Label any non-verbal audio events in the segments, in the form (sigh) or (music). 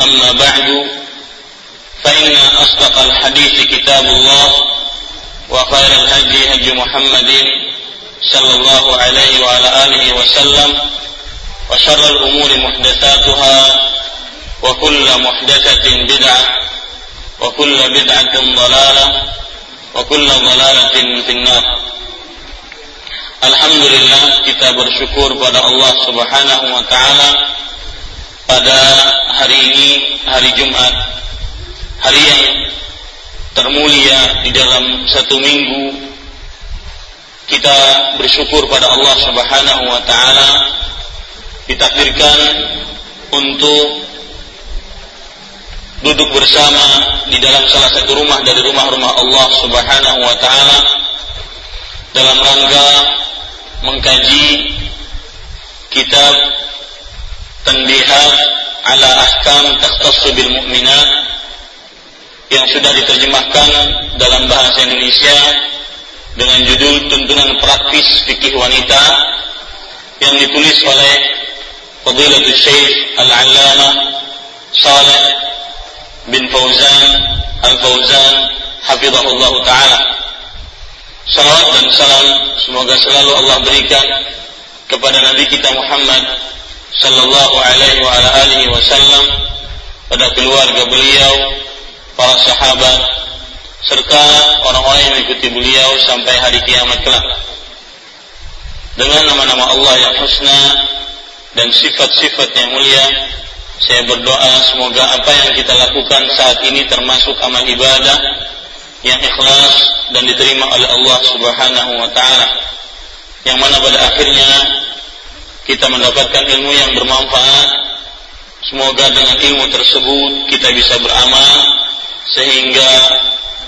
أما بعد فإن أصدق الحديث كتاب الله وخير الهدي هدي محمد صلى الله عليه وعلى آله وسلم وشر الأمور محدثاتها وكل محدثة بدعة وكل بدعة ضلالة وكل ضلالة في النار. Alhamdulillah kita bersyukur pada Allah Subhanahu wa taala pada hari ini hari Jumat hari yang termulia di dalam satu minggu. Kita bersyukur pada Allah Subhanahu wa taala. Ditakdirkan untuk duduk bersama di dalam salah satu rumah dari rumah-rumah Allah Subhanahu wa taala dalam rangka mengkaji kitab Tanbihat ala Ahkam Takhtassu bil Mu'minat yang sudah diterjemahkan dalam bahasa Indonesia dengan judul Tuntunan Praktis Fikih Wanita yang ditulis oleh Fadilatul Syekh Al-Allamah Saleh bin Fauzan Al-Fauzan Hafizahullah Ta'ala. Salawat dan salam semoga selalu Allah berikan kepada Nabi kita Muhammad sallallahu alaihi wa ala alihi wasallam pada keluarga beliau, para sahabat serta orang-orang yang mengikuti beliau sampai hari kiamat kelak. Dengan nama-nama Allah yang husna dan sifat-sifat yang mulia, saya berdoa semoga apa yang kita lakukan saat ini termasuk amal ibadah yang ikhlas dan diterima oleh Allah Subhanahu wa taala. Yang mana pada akhirnya kita mendapatkan ilmu yang bermanfaat. Semoga dengan ilmu tersebut kita bisa beramal sehingga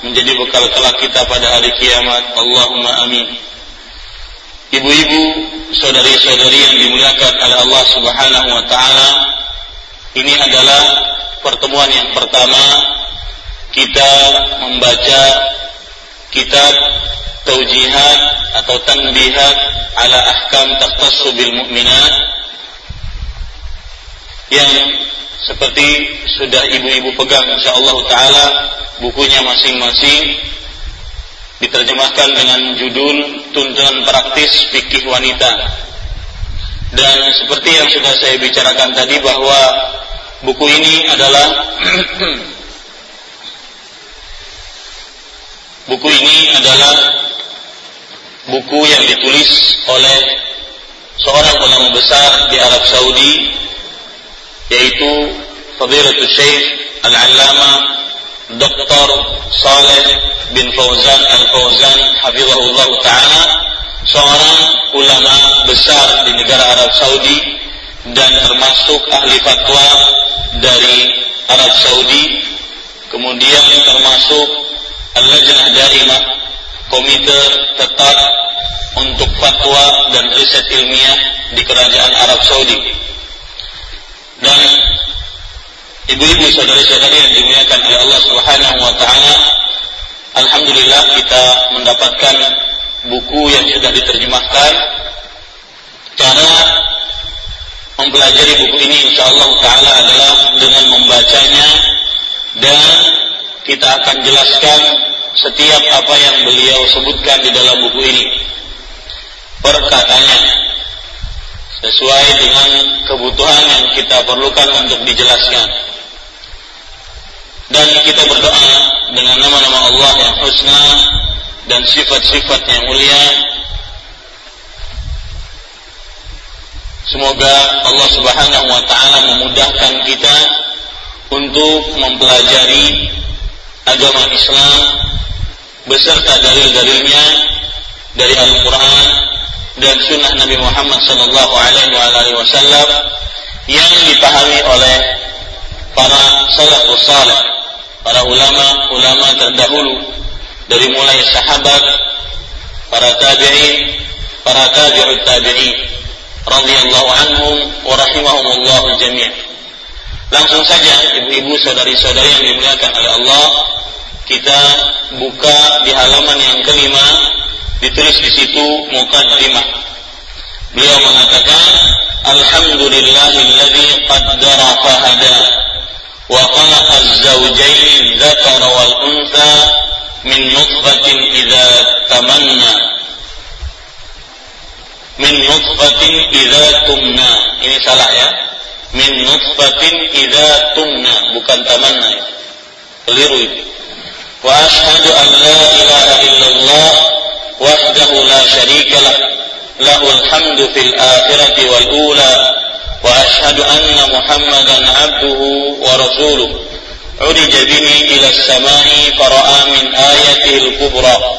menjadi bekal kelak kita pada hari kiamat. Allahumma amin. Ibu-ibu, saudari-saudari yang dimuliakan oleh Allah Subhanahu wa taala, ini adalah pertemuan yang pertama kita membaca kitab taujihat atau tanbihat ala ahkam takhtassu bil mu'minat. Yang seperti sudah ibu-ibu pegang insyaallah taala bukunya masing-masing diterjemahkan dengan judul tuntunan praktis fikih wanita. Dan seperti yang sudah saya bicarakan tadi bahwa buku ini adalah (clears throat) Buku ini adalah buku yang ditulis oleh seorang ulama besar di Arab Saudi yaitu Fadilatul Syekh Al-Allama Dr. Saleh bin Fauzan Al-Fauzan hafizahullah taala seorang ulama besar di negara Arab Saudi dan termasuk ahli fatwa dari Arab Saudi kemudian termasuk Al-Lajnah Daimah komite tetap untuk fatwa dan riset ilmiah di kerajaan Arab Saudi dan Ibu-ibu saudari-saudari yang dimuliakan oleh Allah Subhanahu wa taala, alhamdulillah kita mendapatkan buku yang sudah diterjemahkan. Cara mempelajari buku ini insyaallah taala adalah dengan membacanya dan kita akan jelaskan setiap apa yang beliau sebutkan di dalam buku ini. Perkataannya sesuai dengan kebutuhan yang kita perlukan untuk dijelaskan. Dan kita berdoa dengan nama-nama Allah yang husna dan sifat-sifat yang mulia. Semoga Allah Subhanahu wa taala memudahkan kita untuk mempelajari agama Islam beserta dalil-dalilnya dari Al-Quran dan Sunnah Nabi Muhammad Sallallahu Alaihi Wasallam yang dipahami oleh para salafus saleh, para ulama-ulama terdahulu dari mulai sahabat, para tabi'in, para tabi'ut tabi'in radhiyallahu anhum wa rahimahumullah jami'. Langsung saja ibu-ibu saudari-saudari yang dimuliakan oleh Allah kita buka di halaman yang kelima ditulis di situ mukaddimah beliau mengatakan alhamdulillahilladzi qaddara fahada wa khalaqa az-zawjayn dzakara wal untha min nutfatin idza tamanna. Min nutfatin idza tumna. Ini salah ya. Min nutfatin idza tumna. Bukan tamanna ya. keliru itu وأشهد أن لا إله إلا الله وحده لا شريك له. له الحمد في الآخرة والأولى وأشهد أن محمدا عبده ورسوله. عرج به إلى السماء فرأى من آيته الكبرى.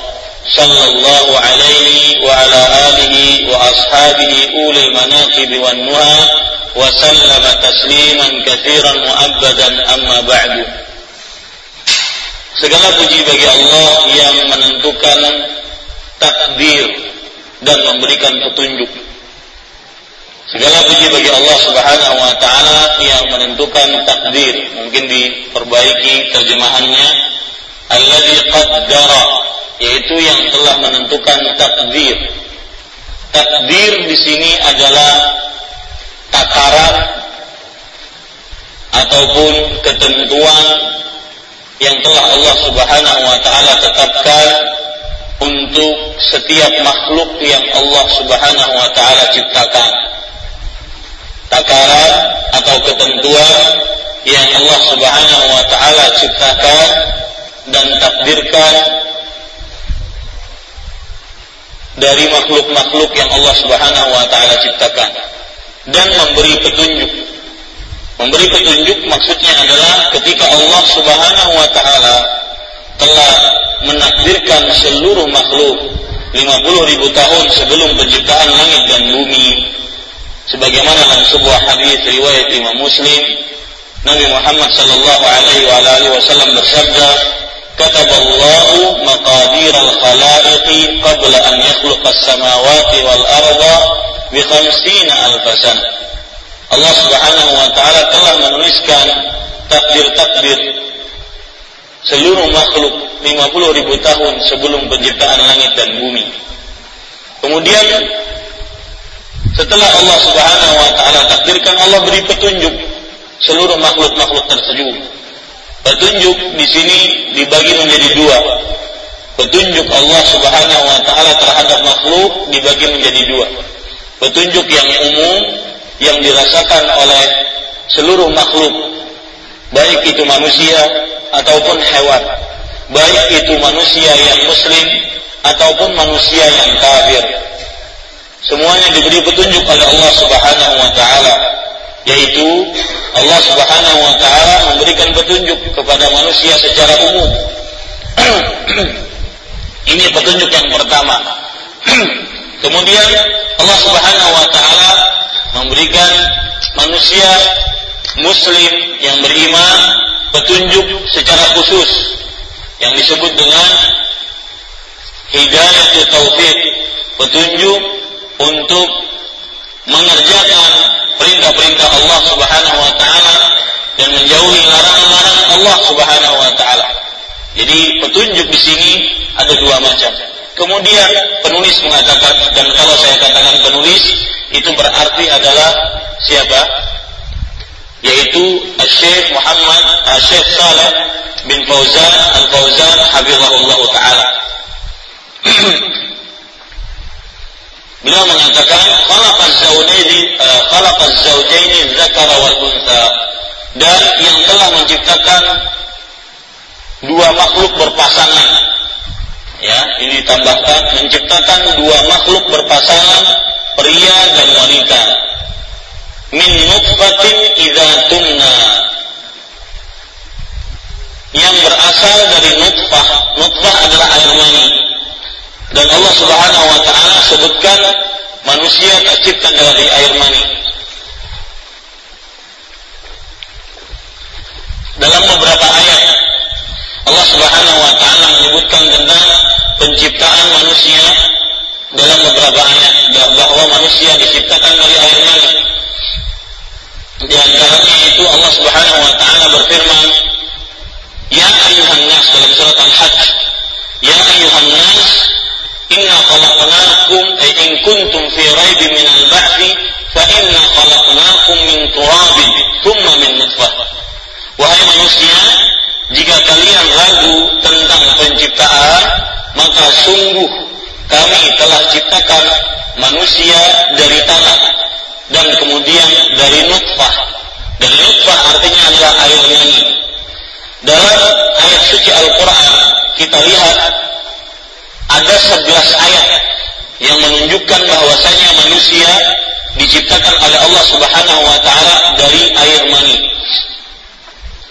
صلى الله عليه وعلى آله وأصحابه أولي المناقب والنهى وسلم تسليما كثيرا مؤبدا أما بعد. Segala puji bagi Allah yang menentukan takdir dan memberikan petunjuk. Segala puji bagi Allah Subhanahu wa taala yang menentukan takdir. Mungkin diperbaiki terjemahannya alladzi qaddara yaitu yang telah menentukan takdir. Takdir di sini adalah takaran ataupun ketentuan yang telah Allah Subhanahu wa taala tetapkan untuk setiap makhluk yang Allah Subhanahu wa taala ciptakan. Takaran atau ketentuan yang Allah Subhanahu wa taala ciptakan dan takdirkan dari makhluk-makhluk yang Allah Subhanahu wa taala ciptakan dan memberi petunjuk Memberi petunjuk maksudnya adalah ketika Allah Subhanahu wa taala telah menakdirkan seluruh makhluk 50 ribu tahun sebelum penciptaan langit dan bumi sebagaimana dalam sebuah hadis riwayat Imam Muslim Nabi Muhammad sallallahu alaihi wasallam bersabda maqadir al-khalaiq qabla an yakhluqa as-samawati wal arda bi 50 alf sanah Allah Subhanahu wa taala telah menuliskan takdir-takdir seluruh makhluk 50 ribu tahun sebelum penciptaan langit dan bumi. Kemudian setelah Allah Subhanahu wa taala takdirkan Allah beri petunjuk seluruh makhluk-makhluk tersebut. Petunjuk di sini dibagi menjadi dua. Petunjuk Allah Subhanahu wa taala terhadap makhluk dibagi menjadi dua. Petunjuk yang umum yang dirasakan oleh seluruh makhluk. Baik itu manusia ataupun hewan. Baik itu manusia yang muslim ataupun manusia yang kafir. Semuanya diberi petunjuk oleh Allah Subhanahu wa taala yaitu Allah Subhanahu wa taala memberikan petunjuk kepada manusia secara umum. (clears throat) Ini petunjuk yang pertama. (clears throat) Kemudian Allah Subhanahu wa taala memberikan manusia muslim yang beriman petunjuk secara khusus yang disebut dengan hidayah taufik petunjuk untuk mengerjakan perintah-perintah Allah Subhanahu wa taala dan menjauhi larangan-larangan Allah Subhanahu wa taala. Jadi petunjuk di sini ada dua macam. Kemudian penulis mengatakan dan kalau saya katakan penulis itu berarti adalah siapa? Yaitu Syekh Muhammad Syekh Saleh bin Fauzan Al-Fauzan hafizahullah taala. (clears throat) Beliau mengatakan khalaqaz zawjaini uh, khalaqaz zawjaini dzakara wal untha dan yang telah menciptakan dua makhluk berpasangan ya ini ditambahkan menciptakan dua makhluk berpasangan pria dan wanita. Min nutfatin idza tumna yang berasal dari nutfah. Nutfah adalah air mani. Dan Allah Subhanahu wa taala sebutkan manusia tercipta dari air mani. Dalam beberapa ayat Allah Subhanahu wa taala menyebutkan tentang penciptaan manusia dalam beberapa ayat bahwa manusia diciptakan dari air mani. Di antaranya itu Allah Subhanahu wa taala berfirman, "Ya ayuhan nas" dalam surat Al-Hajj, "Ya ayuhan nas, inna khalaqnakum ay in kuntum fi raibin min al-ba'thi fa inna khalaqnakum min turabin thumma min nutfah wahai manusia jika kalian ragu tentang penciptaan maka sungguh kami telah ciptakan manusia dari tanah dan kemudian dari nutfah dan nutfah artinya adalah air mani dalam ayat suci Al-Quran kita lihat ada sebelas ayat yang menunjukkan bahwasanya manusia diciptakan oleh Allah Subhanahu wa taala dari air mani.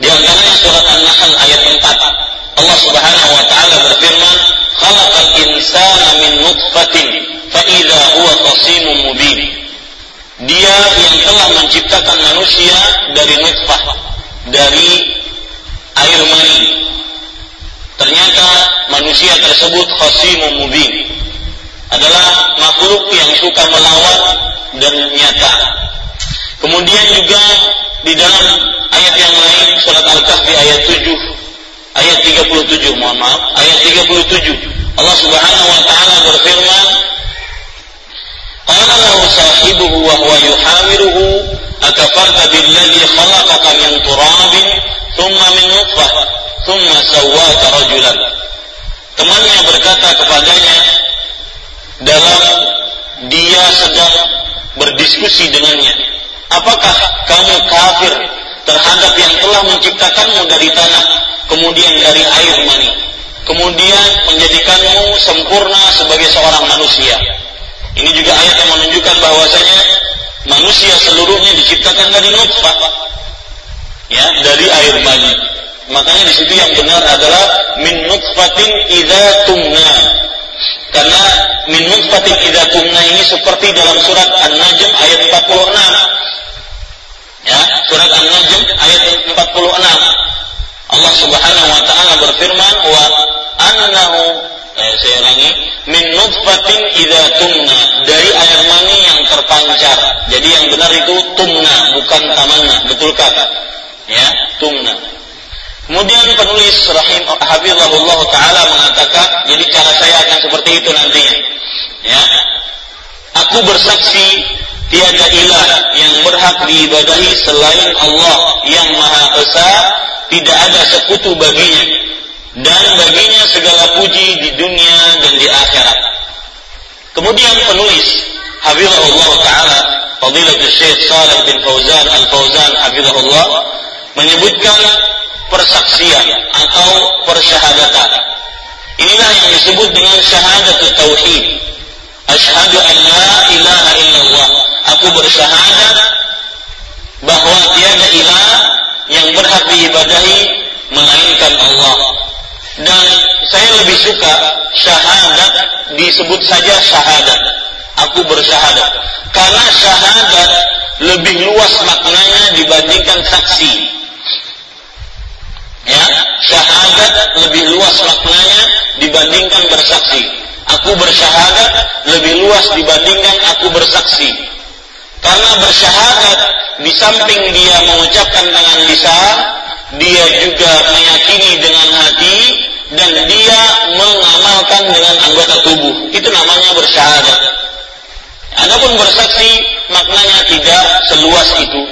Di antaranya surat An-Nahl ayat 4. Allah Subhanahu wa taala berfirman, "Khalaqal insana min nutfatin fa idza huwa qasimun mubin." Dia yang telah menciptakan manusia dari nutfah, dari air mani Ternyata manusia tersebut khasimum mubin. Adalah makhluk yang suka melawan dan nyata. Kemudian juga di dalam ayat yang lain surat Al-Kahfi ayat 7 ayat 37 mohon maaf ayat 37 Allah Subhanahu wa taala berfirman Qala lahu sahibuhu wa huwa yuhawiruhu akafarta billadhi khalaqaka min turabin thumma min nutfah thumma sawwaka rajulan. Temannya berkata kepadanya dalam dia sedang berdiskusi dengannya, apakah kamu kafir terhadap yang telah menciptakanmu dari tanah, kemudian dari air mani, kemudian menjadikanmu sempurna sebagai seorang manusia. Ini juga ayat yang menunjukkan bahwasanya manusia seluruhnya diciptakan dari nutfah, ya, dari air mani. Makanya di situ yang benar adalah min nutfatin idza tumna. Karena min nutfatin idza tumna ini seperti dalam surat An-Najm ayat 46. Ya, surat An-Najm ayat 46. Allah Subhanahu wa taala berfirman wa annahu eh, saya ulangi min nutfatin idza tumna dari air mani yang terpancar. Jadi yang benar itu tumna bukan tamanna, betulkah? Ya, tumna. Kemudian penulis rahim hafizahullah taala mengatakan, jadi cara saya akan seperti itu nantinya. Ya. Aku bersaksi tiada ilah yang berhak diibadahi selain Allah yang Maha Esa, tidak ada sekutu baginya dan baginya segala puji di dunia dan di akhirat. Kemudian penulis hafizahullah taala Fadilatul Syekh Saleh bin Fauzan Al-Fauzan hafizahullah menyebutkan persaksian atau persyahadatan. Inilah yang disebut dengan syahadat tauhid. Asyhadu an la ilaha illallah. Aku bersyahadat bahwa tiada ilah yang berhak diibadahi melainkan Allah. Dan saya lebih suka syahadat disebut saja syahadat. Aku bersyahadat. Karena syahadat lebih luas maknanya dibandingkan saksi ya syahadat lebih luas maknanya dibandingkan bersaksi aku bersyahadat lebih luas dibandingkan aku bersaksi Karena bersyahadat di samping dia mengucapkan dengan lisan, dia juga meyakini dengan hati dan dia mengamalkan dengan anggota tubuh. Itu namanya bersyahadat. Adapun bersaksi maknanya tidak seluas itu.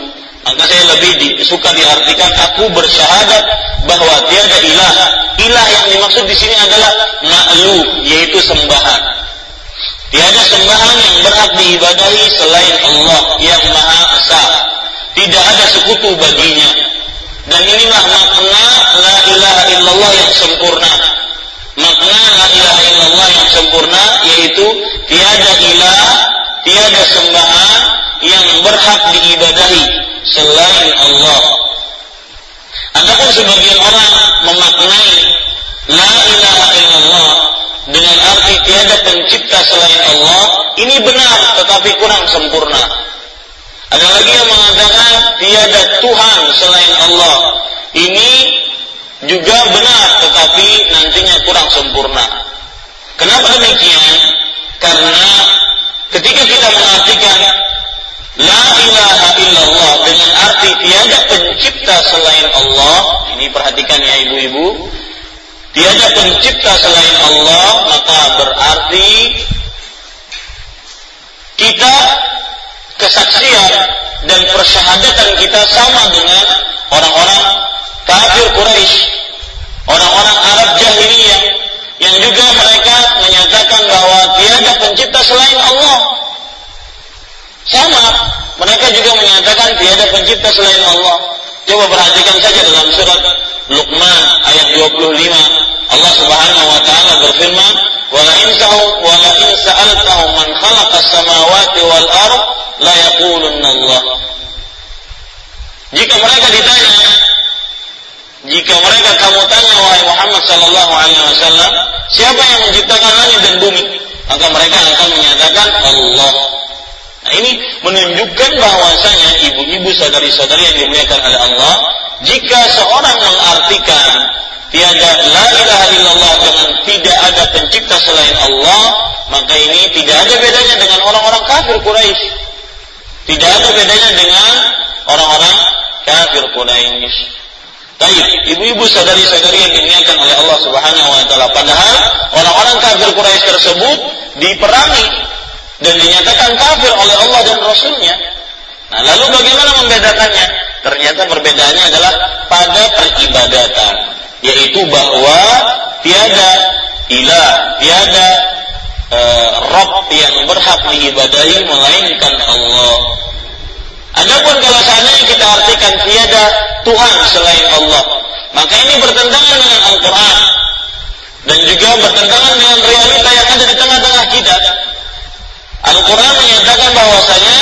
Maka saya lebih di, suka diartikan aku bersyahadat bahwa tiada ilah. Ilah yang dimaksud di sini adalah makhluk, yaitu sembahan. Tiada sembahan yang berhak diibadahi selain Allah yang Maha Esa. Tidak ada sekutu baginya. Dan inilah makna la ilaha illallah yang sempurna. Makna la ilaha illallah yang sempurna yaitu tiada ilah, tiada sembahan yang berhak diibadahi selain Allah. Adapun sebagian orang memaknai la ilaha illallah dengan arti tiada pencipta selain Allah, ini benar tetapi kurang sempurna. Ada lagi yang mengatakan tiada Tuhan selain Allah. Ini juga benar tetapi nantinya kurang sempurna. Kenapa demikian? Karena ketika kita mengartikan La ilaha illallah dengan arti tiada pencipta selain Allah, ini perhatikan ya ibu-ibu, tiada pencipta selain Allah, maka berarti kita kesaksian dan persyahadatan kita sama dengan orang-orang kafir Quraisy, orang-orang Arab jahiliyah yang juga mereka menyatakan bahwa tiada pencipta selain Allah. Sama, mereka juga menyatakan tiada pencipta selain Allah. Coba perhatikan saja dalam surat Luqman ayat 25. Allah Subhanahu wa taala berfirman, "Wa la in wa la in sa'altahum man khalaqas samawati wal ard la yaqulunna Allah." Jika mereka ditanya, jika mereka kamu tanya wahai Muhammad sallallahu alaihi wasallam, siapa yang menciptakan langit dan bumi? Maka mereka akan menyatakan Allah. Nah, ini menunjukkan bahwasanya ibu-ibu saudari-saudari yang dimuliakan oleh Allah, jika seorang mengartikan tiada la ilaha illallah dengan tidak ada pencipta selain Allah, maka ini tidak ada bedanya dengan orang-orang kafir Quraisy. Tidak ada bedanya dengan orang-orang kafir Quraisy. Baik, ibu-ibu saudari-saudari yang dimuliakan oleh Allah Subhanahu wa taala. Padahal orang-orang kafir Quraisy tersebut diperangi dan dinyatakan kafir oleh Allah dan Rasulnya. Nah, lalu bagaimana membedakannya? Ternyata perbedaannya adalah pada peribadatan, yaitu bahwa tiada ilah, tiada e, Rob yang berhak diibadahi melainkan Allah. Adapun kalau seandainya kita artikan tiada Tuhan selain Allah, maka ini bertentangan dengan Al-Quran dan juga bertentangan dengan realita yang ada di kita. Al-Quran menyatakan bahwasanya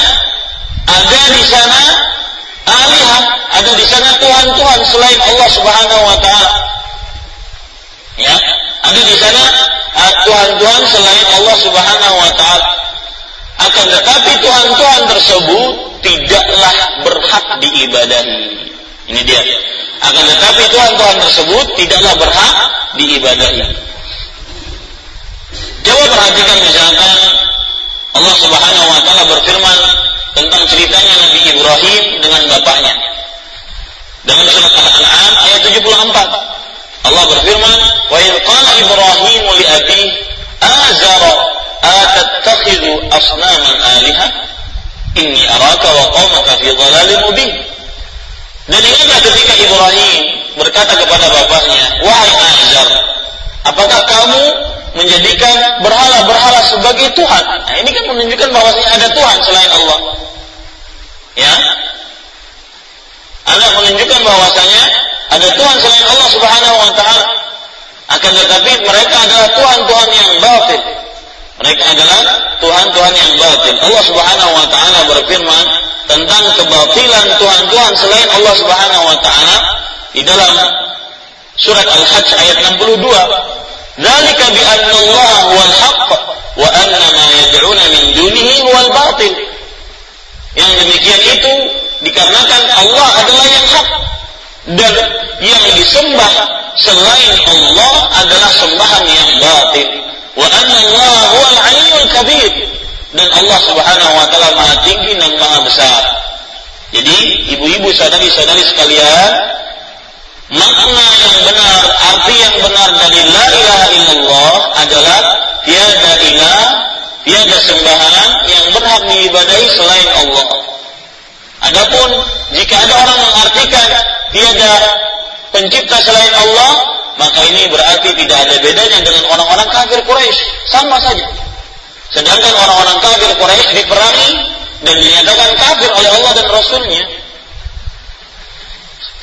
ada di sana alihah, ada di sana Tuhan-Tuhan selain Allah Subhanahu wa taala. Ya, ada di sana ah, Tuhan-Tuhan selain Allah Subhanahu wa taala. Akan tetapi Tuhan-Tuhan tersebut tidaklah berhak diibadahi. Ini dia. Akan tetapi Tuhan-Tuhan tersebut tidaklah berhak diibadahi. Coba perhatikan misalkan Allah Subhanahu wa taala berfirman tentang ceritanya Nabi Ibrahim dengan bapaknya. Dalam surat Al-An'am ayat 74. Allah berfirman, "Wa in qala Ibrahim li abi azar atattakhidhu asnaman aliha inni araka wa qaumaka fi dhalalin mubin." Dan ingatlah ketika Ibrahim berkata kepada bapaknya, "Wahai Azar, apakah kamu menjadikan berhala-berhala sebagai Tuhan. Nah, ini kan menunjukkan bahwasanya ada Tuhan selain Allah. Ya. Anda menunjukkan bahwasanya ada Tuhan selain Allah Subhanahu wa taala. Akan tetapi mereka adalah Tuhan-Tuhan yang batil. Mereka adalah Tuhan-Tuhan yang batil. Allah Subhanahu wa taala berfirman tentang kebatilan Tuhan-Tuhan selain Allah Subhanahu wa taala di dalam Surat Al-Hajj ayat 62. Dzalika bi anna Allah wal haqq wa anna ma yad'una min dunihi wal batil. Yang demikian itu dikarenakan Allah adalah yang hak dan yang disembah selain Allah adalah sembahan yang batil. Wa anna Allah huwal aliyyul kabir. Dan Allah Subhanahu wa taala Maha tinggi dan Maha besar. Jadi, ibu-ibu saudari-saudari sekalian, makna yang benar, arti yang benar dari la ilaha illallah adalah tiada ilah, tiada sembahan yang berhak diibadahi selain Allah. Adapun jika ada orang mengartikan tiada pencipta selain Allah, maka ini berarti tidak ada bedanya dengan orang-orang kafir Quraisy, sama saja. Sedangkan orang-orang kafir Quraisy diperangi dan dinyatakan kafir oleh Allah dan Rasulnya.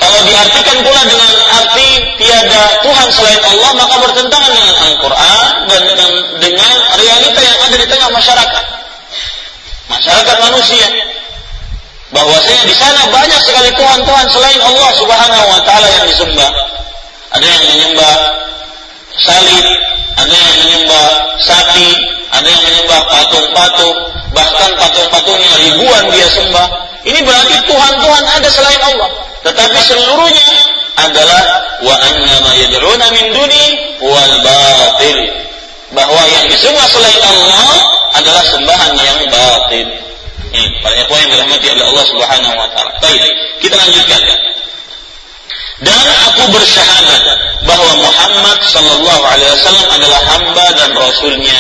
Kalau diartikan pula dengan arti tiada Tuhan selain Allah, maka bertentangan dengan Al-Quran dan dengan, dengan realita yang ada di tengah masyarakat. Masyarakat manusia. Bahwasanya di sana banyak sekali Tuhan-Tuhan selain Allah Subhanahu wa taala yang disembah. Ada yang menyembah salib, ada yang menyembah sapi, ada yang menyembah patung-patung, bahkan patung-patungnya ribuan dia sembah. Ini berarti Tuhan-Tuhan ada selain Allah. Tetapi seluruhnya adalah wa annama yad'una min duni wal batil. Bahwa yang disembah selain Allah adalah sembahan yang batil. Ini para ikhwan yang dirahmati oleh Allah Subhanahu wa taala. Baik, kita lanjutkan. Dan aku bersyahadat bahwa Muhammad sallallahu alaihi wasallam adalah hamba dan rasulnya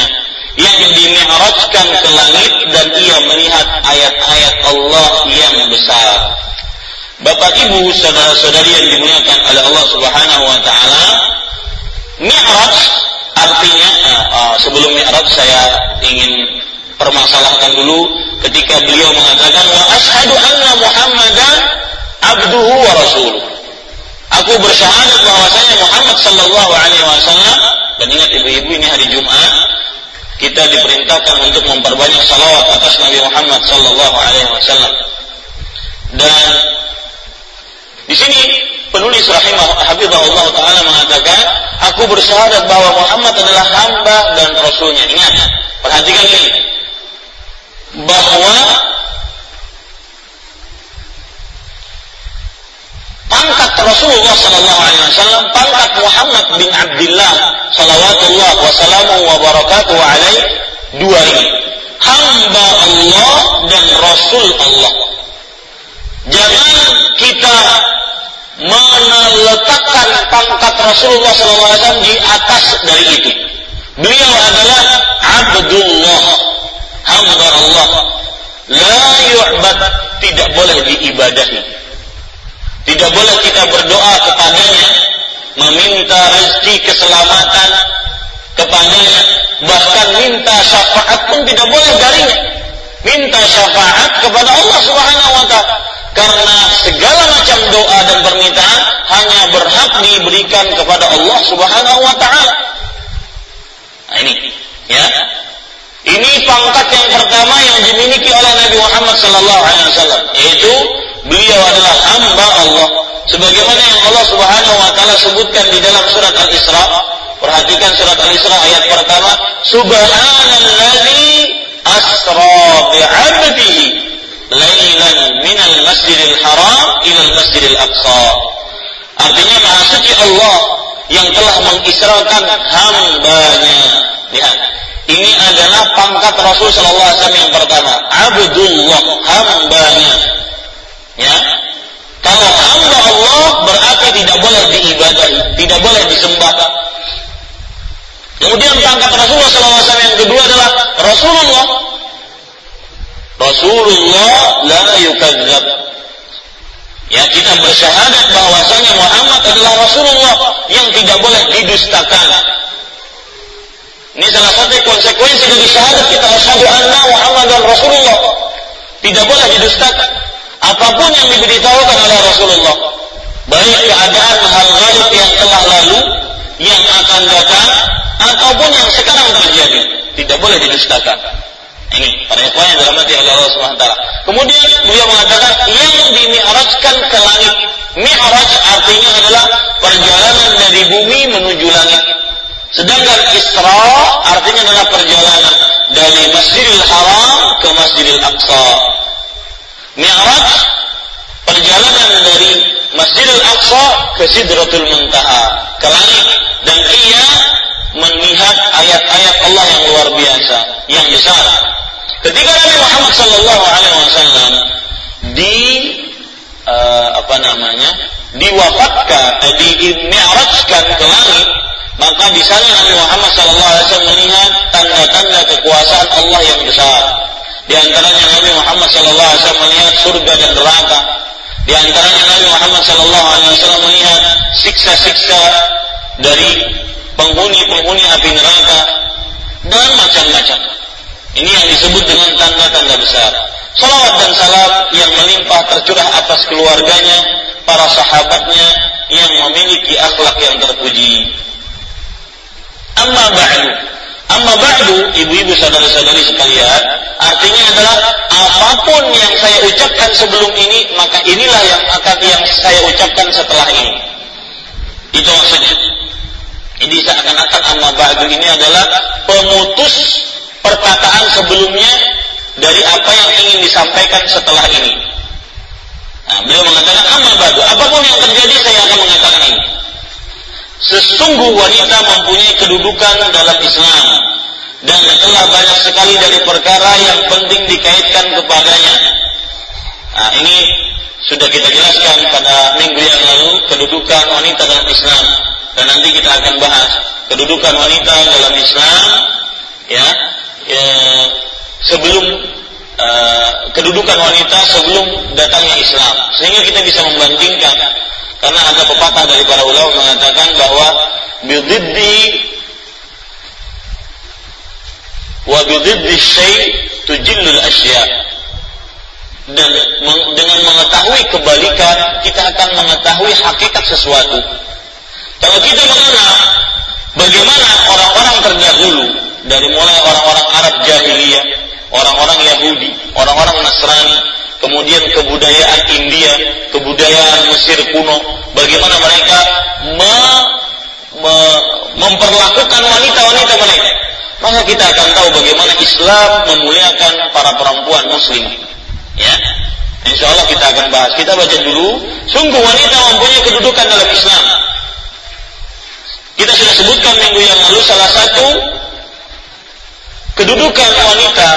yang dimi'rajkan ke langit dan ia melihat ayat-ayat Allah yang besar. Bapak Ibu, saudara-saudari yang dimuliakan oleh Allah Subhanahu wa taala, Mi'raj artinya uh, sebelum Mi'raj saya ingin permasalahkan dulu ketika beliau mengatakan wa asyhadu anna Muhammadan abduhu wa rasuluh. Aku bersyahadat bahwasanya Muhammad sallallahu alaihi wasallam dan ingat ibu-ibu ini hari Jumat kita diperintahkan untuk memperbanyak salawat atas Nabi Muhammad sallallahu alaihi wasallam. Dan di sini penulis rahimah hafizahullah taala mengatakan, aku bersyahadat bahwa Muhammad adalah hamba dan rasulnya. Ingat, perhatikan ini. Bahwa pangkat Rasulullah Sallallahu Alaihi Wasallam, pangkat Muhammad bin Abdullah Salawatullah wassalamu wa barakatuh alaih dua ini hamba Allah dan Rasul Allah jangan kita meletakkan pangkat Rasulullah SAW di atas dari itu. Beliau adalah Abdullah. Hamba Allah la yu'bad. Tidak boleh diibadahi. Tidak boleh kita berdoa kepadanya, meminta rezeki keselamatan kepadanya, bahkan minta syafaat pun tidak boleh darinya. Minta syafaat kepada Allah Subhanahu wa taala. Karena segala macam doa dan permintaan hanya berhak diberikan kepada Allah Subhanahu wa taala. Nah ini, ya. Ini pangkat yang pertama yang dimiliki oleh Nabi Muhammad sallallahu alaihi wasallam, yaitu beliau adalah hamba Allah sebagaimana yang Allah Subhanahu wa taala sebutkan di dalam surat Al-Isra perhatikan surat Al-Isra ayat pertama subhanalladzi asra bi'abdihi lailan minal masjidil haram ilal masjidil aqsa artinya maha suci Allah yang telah mengisrakan hambanya lihat ini adalah pangkat Rasul Sallallahu Alaihi Wasallam yang pertama Abdullah hambanya Ya. Kalau hamba Allah berarti tidak boleh diibadahi, tidak boleh disembah. Kemudian pangkat Rasulullah SAW yang kedua adalah Rasulullah. Rasulullah la yukadzab. Ya kita bersyahadat bahwasanya Muhammad adalah Rasulullah yang tidak boleh didustakan. Ini salah satu konsekuensi dari syahadat kita asyhadu anna Muhammad dan Rasulullah. Tidak boleh didustakan apa pun yang diberitahukan oleh Rasulullah baik keadaan hal gaib yang telah lalu yang akan datang ataupun yang sekarang terjadi tidak boleh didustakan ini para ikhwan yang dalam hati Allah SWT kemudian beliau mengatakan yang dimi'rajkan ke langit. Mi'raj artinya adalah perjalanan dari bumi menuju langit. Sedangkan Isra artinya adalah perjalanan dari Masjidil Haram ke Masjidil Aqsa. Mi'raj perjalanan dari Masjidil Aqsa ke Sidratul Muntaha ke langit. Dan ia melihat ayat-ayat Allah yang luar biasa yang besar Ketika Nabi Muhammad Sallallahu Alaihi Wasallam di uh, apa namanya diwafatkan, eh, di ke langit, maka di sana Nabi Muhammad Sallallahu Alaihi Wasallam melihat tanda-tanda kekuasaan Allah yang besar. Di antaranya Nabi Muhammad Sallallahu Alaihi Wasallam melihat surga dan neraka. Di antaranya Nabi Muhammad Sallallahu Alaihi Wasallam melihat siksa-siksa dari penghuni-penghuni api neraka dan macam-macam. Ini yang disebut dengan tanda-tanda besar. Salawat dan salam yang melimpah tercurah atas keluarganya, para sahabatnya yang memiliki akhlak yang terpuji. Amma ba'du. Amma ba'du, ibu-ibu saudara-saudari sekalian, artinya adalah apa pun yang saya ucapkan sebelum ini, maka inilah yang akan yang saya ucapkan setelah ini. Itu maksudnya. Jadi seakan-akan amma ba'du ini adalah pemutus perkataan sebelumnya dari apa yang ingin disampaikan setelah ini. Nah, beliau mengatakan amma ba'du, apa pun yang terjadi saya akan mengatakan ini. Sesungguh wanita mempunyai kedudukan dalam Islam dan telah banyak sekali dari perkara yang penting dikaitkan kepadanya. Nah, ini sudah kita jelaskan pada minggu yang lalu kedudukan wanita dalam Islam dan nanti kita akan bahas kedudukan wanita dalam Islam ya, ya sebelum uh, kedudukan wanita sebelum datangnya Islam. Sehingga kita bisa membandingkan karena ada pepatah dari para ulama mengatakan bahwa bididdi wa bididdi syai tujillul asya. Dan dengan mengetahui kebalikan kita akan mengetahui hakikat sesuatu. Kalau kita mengenal bagaimana orang-orang terdahulu dari mulai orang-orang Arab jahiliyah orang-orang Yahudi orang-orang Nasrani kemudian kebudayaan India, kebudayaan Mesir kuno, bagaimana mereka me, me, memperlakukan wanita-wanita mereka. Maka kita akan tahu bagaimana Islam memuliakan para perempuan muslim. Ya. Insya Allah kita akan bahas. Kita baca dulu. Sungguh wanita mempunyai kedudukan dalam Islam. Kita sudah sebutkan minggu yang lalu salah satu kedudukan wanita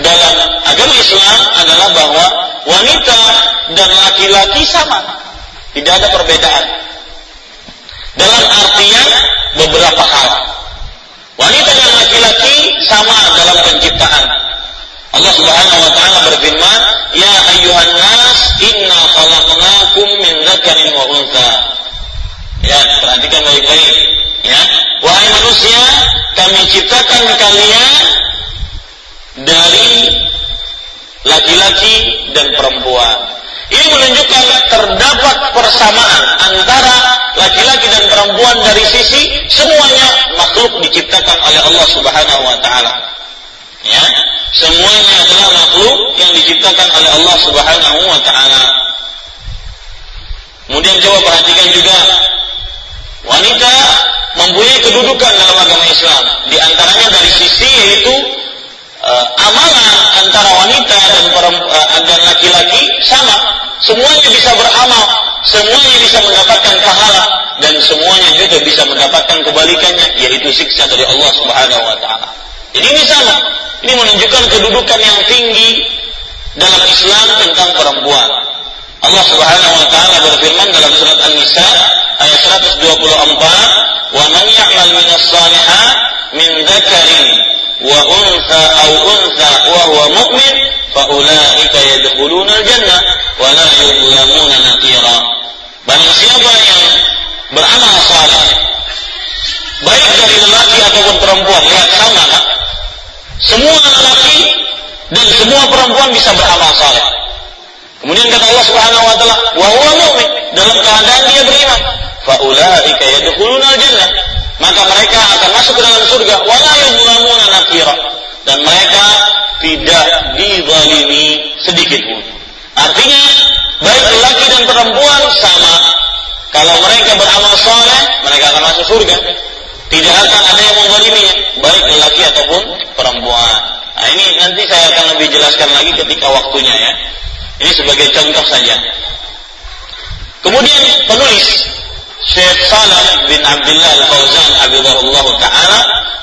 dalam agama Islam adalah bahwa wanita dan laki-laki sama. Tidak ada perbedaan. Dalam artian beberapa hal. Wanita dan laki-laki sama dalam penciptaan. Allah Subhanahu wa taala berfirman, "Ya ayyuhan nas, inna khalaqnakum min dzakarin wa untha." Ya, perhatikan baik-baik. Ya, wahai manusia, kami ciptakan kalian dari laki-laki dan perempuan. Ini menunjukkan terdapat persamaan antara laki-laki dan perempuan dari sisi semuanya makhluk diciptakan oleh Allah Subhanahu wa taala. Ya, semuanya adalah makhluk yang diciptakan oleh Allah Subhanahu wa taala. Kemudian coba perhatikan juga wanita mempunyai kedudukan dalam agama Islam. Di antaranya dari sisi yaitu uh, amalan antara wanita dan uh, dan laki-laki sama. Semuanya bisa beramal, semuanya bisa mendapatkan pahala dan semuanya juga bisa mendapatkan kebalikannya yaitu siksa dari Allah Subhanahu wa taala. Jadi ini sama. Ini menunjukkan kedudukan yang tinggi dalam Islam tentang perempuan. Allah Subhanahu wa taala berfirman dalam surat An-Nisa ayat 124, "Wa man ya'mal minas salihat min dzakarin wa untha aw untha wa huwa mu'min fa ulaika yadkhuluna al-jannah wa la yuzlamuna naqira." Barang siapa yang beramal saleh baik dari lelaki ataupun perempuan, lihat sama kan? Semua lelaki dan semua perempuan bisa beramal saleh. Kemudian kata Allah Subhanahu wa taala, "Wa huwa mu'min," dalam keadaan dia beriman. Fa ulaika yadkhuluna al-jannah. Maka mereka akan masuk ke dalam surga, wa la yuzlamuna nakira. Dan mereka tidak dizalimi sedikit pun. Artinya, baik laki dan perempuan sama. Kalau mereka beramal saleh, mereka akan masuk surga. Tidak akan ada yang menzaliminya, baik laki ataupun perempuan. Nah, ini nanti saya akan lebih jelaskan lagi ketika waktunya ya. Ini sebagai contoh saja. Kemudian penulis Syekh Saleh bin Abdullah Al-Fauzan Abidullah Ta'ala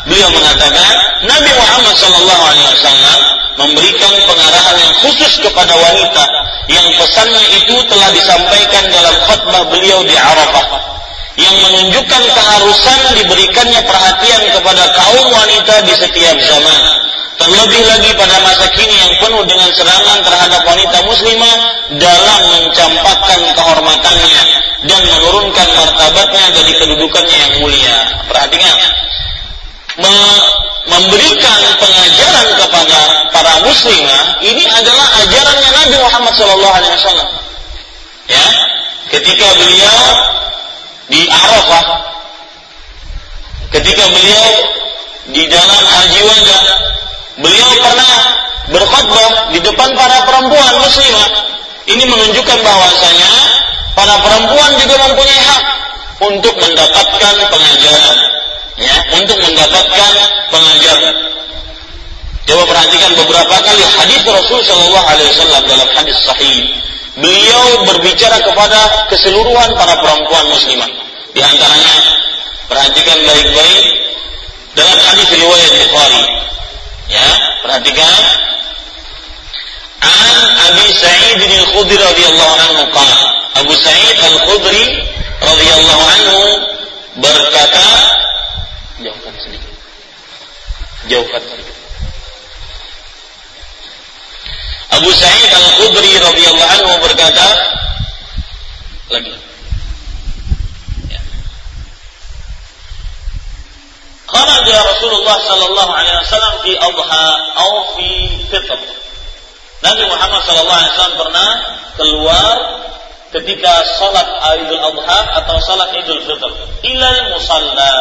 beliau mengatakan Nabi Muhammad Wasallam memberikan pengarahan yang khusus kepada wanita yang pesannya itu telah disampaikan dalam khutbah beliau di Arafah yang menunjukkan keharusan diberikannya perhatian kepada kaum wanita di setiap zaman Terlebih lagi pada masa kini yang penuh dengan serangan terhadap wanita muslimah dalam mencampakkan kehormatannya dan menurunkan martabatnya dari kedudukannya yang mulia. Perhatikan, memberikan pengajaran kepada para muslimah ini adalah ajarannya Nabi Muhammad SAW. Ya, ketika beliau di Arafah, ketika beliau di dalam haji wada, beliau pernah berkhutbah di depan para perempuan muslimah. Ini menunjukkan bahwasanya para perempuan juga mempunyai hak untuk mendapatkan pengajaran ya untuk mendapatkan pengajaran. Coba perhatikan beberapa kali hadis Rasul Shallallahu Alaihi Wasallam dalam hadis sahih. Beliau berbicara kepada keseluruhan para perempuan muslimah. Di antaranya perhatikan baik-baik dalam hadis riwayat Bukhari. Ya, perhatikan. An Abi Sa'id al-Khudri radhiyallahu anhu qala. Abu Sa'id al-Khudri radhiyallahu anhu berkata jauhkan sedikit. Jauhkan sedikit. Abu Sa'id Al-Khudri radhiyallahu anhu berkata lagi. Ya. Kharaja Rasulullah sallallahu alaihi wasallam fi adha atau fi fitr Nabi Muhammad wasallam pernah keluar ketika salat Idul Adha atau salat Idul Fitr ilal musalla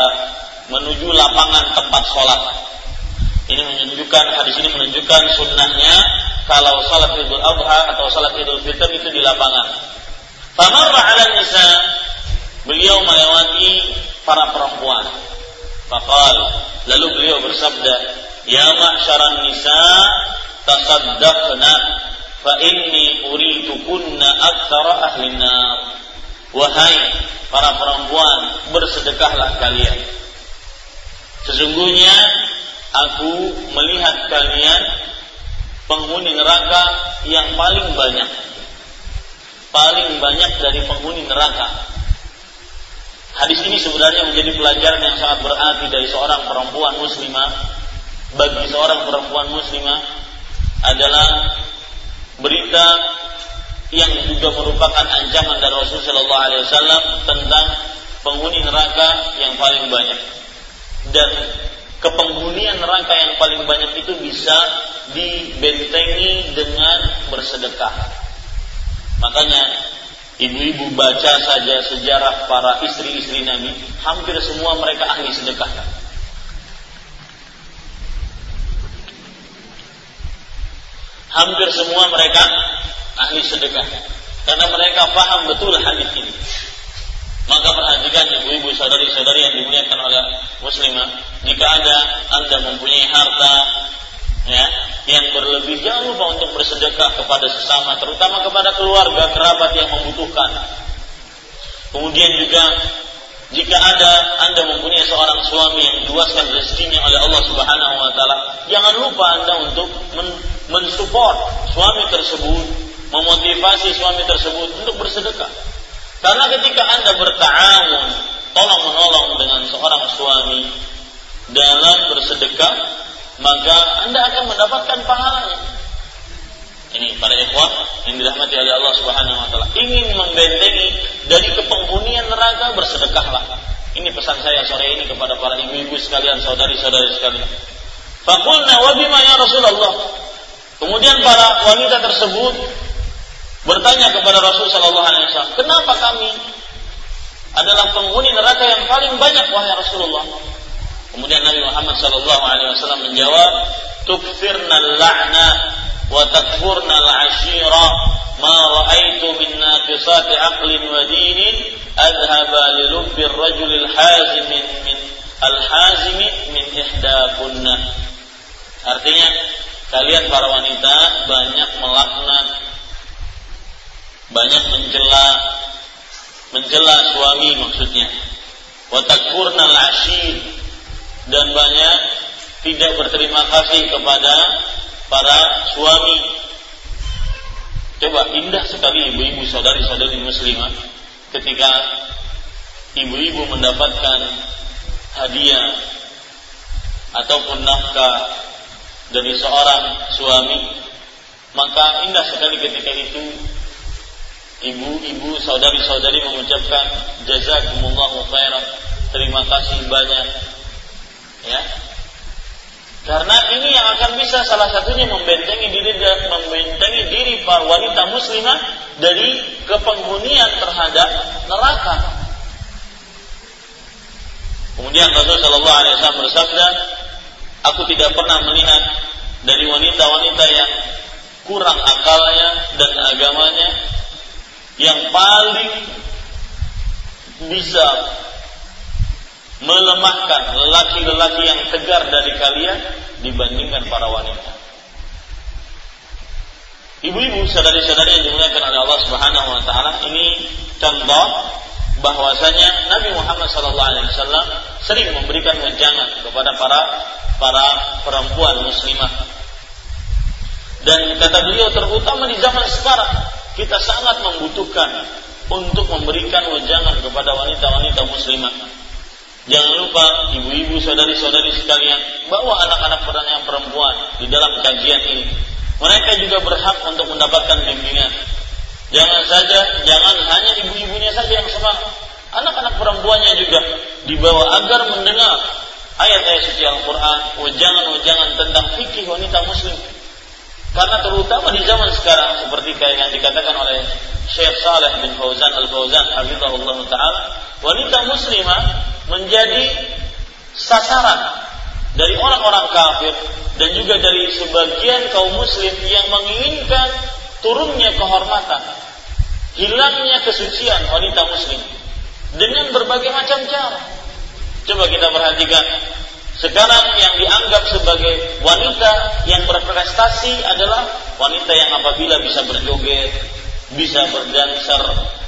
menuju lapangan tempat sholat. Ini menunjukkan hadis ini menunjukkan sunnahnya kalau sholat idul adha atau sholat idul fitr itu di lapangan. Famarra ala nisa beliau melewati para perempuan. Fakal lalu beliau bersabda, Ya ma'syaran nisa tasaddaqna fa inni uridukunna aktsara ahli nar. Wahai para perempuan, bersedekahlah kalian Sesungguhnya aku melihat kalian penghuni neraka yang paling banyak. Paling banyak dari penghuni neraka. Hadis ini sebenarnya menjadi pelajaran yang sangat berarti dari seorang perempuan muslimah bagi seorang perempuan muslimah adalah berita yang juga merupakan ancaman dari Rasulullah SAW tentang penghuni neraka yang paling banyak dan kepenghunian neraka yang paling banyak itu bisa dibentengi dengan bersedekah. Makanya ibu-ibu baca saja sejarah para istri-istri Nabi, hampir semua mereka ahli sedekah. Hampir semua mereka ahli sedekah. Karena mereka paham betul hadis ini. Maka perhatikan ibu-ibu saudari-saudari yang dimuliakan oleh muslimah, jika ada Anda mempunyai harta ya, yang berlebih jangan lupa untuk bersedekah kepada sesama, terutama kepada keluarga kerabat yang membutuhkan. Kemudian juga jika ada Anda mempunyai seorang suami yang diluaskan rezekinya oleh Allah Subhanahu wa taala, jangan lupa Anda untuk men mensupport suami tersebut, memotivasi suami tersebut untuk bersedekah. Karena ketika Anda bertawun, tolong menolong dengan seorang suami dalam bersedekah, maka Anda akan mendapatkan pahalanya. Ini para ikhwah yang dirahmati oleh Allah Subhanahu wa taala. Ingin membentengi dari kepenghunian neraka bersedekahlah. Ini pesan saya sore ini kepada para ibu-ibu sekalian, saudari-saudari sekalian. Fakulna wa bima ya Rasulullah. Kemudian para wanita tersebut bertanya kepada Rasul Shallallahu Alaihi Wasallam, kenapa kami adalah penghuni neraka yang paling banyak wahai Rasulullah? Kemudian Nabi Muhammad Shallallahu Alaihi Wasallam menjawab, tukfirna la'na wa takfurna al-ashira ma ra'aitu min naqisati aqlin wa dinin adhaba li lubbi ar-rajul al-hazim min al-hazim min ihdakunna. Artinya kalian para wanita banyak melaknat banyak mencela mencela suami maksudnya wa takfurnal ashir dan banyak tidak berterima kasih kepada para suami. Coba indah sekali ibu-ibu saudari-saudari muslimah ketika ibu-ibu mendapatkan hadiah ataupun nafkah dari seorang suami maka indah sekali ketika itu ibu-ibu saudari-saudari mengucapkan jazakumullahu khairan terima kasih banyak ya karena ini yang akan bisa salah satunya membentengi diri membentengi diri para wanita muslimah dari kepenghunian terhadap neraka. Kemudian Rasulullah Wasallam bersabda, aku tidak pernah melihat dari wanita-wanita yang kurang akalnya dan agamanya yang paling bisa melemahkan lelaki-lelaki yang tegar dari kalian dibandingkan para wanita. Ibu-ibu, saudari-saudari yang dimuliakan oleh Allah Subhanahu wa taala, ini contoh bahwasanya Nabi Muhammad SAW sering memberikan wejangan kepada para para perempuan muslimah. Dan kata beliau terutama di zaman sekarang kita sangat membutuhkan untuk memberikan wejangan kepada wanita-wanita muslimah Jangan lupa ibu-ibu saudari-saudari sekalian bawa anak-anak yang perempuan di dalam kajian ini. Mereka juga berhak untuk mendapatkan bimbingan. Jangan saja, jangan hanya ibu-ibunya saja yang semangat. Anak-anak perempuannya juga dibawa agar mendengar ayat-ayat suci Al-Quran, wajangan-wajangan tentang fikih wanita muslim. Karena terutama di zaman sekarang seperti kayak yang dikatakan oleh Syekh Saleh bin Fauzan Al-Fauzan hafizahullah taala, wanita muslimah menjadi sasaran dari orang-orang kafir dan juga dari sebagian kaum muslim yang menginginkan turunnya kehormatan, hilangnya kesucian wanita muslim dengan berbagai macam cara. Coba kita perhatikan sekarang yang dianggap sebagai wanita yang berprestasi adalah wanita yang apabila bisa berjoget, bisa berdanser,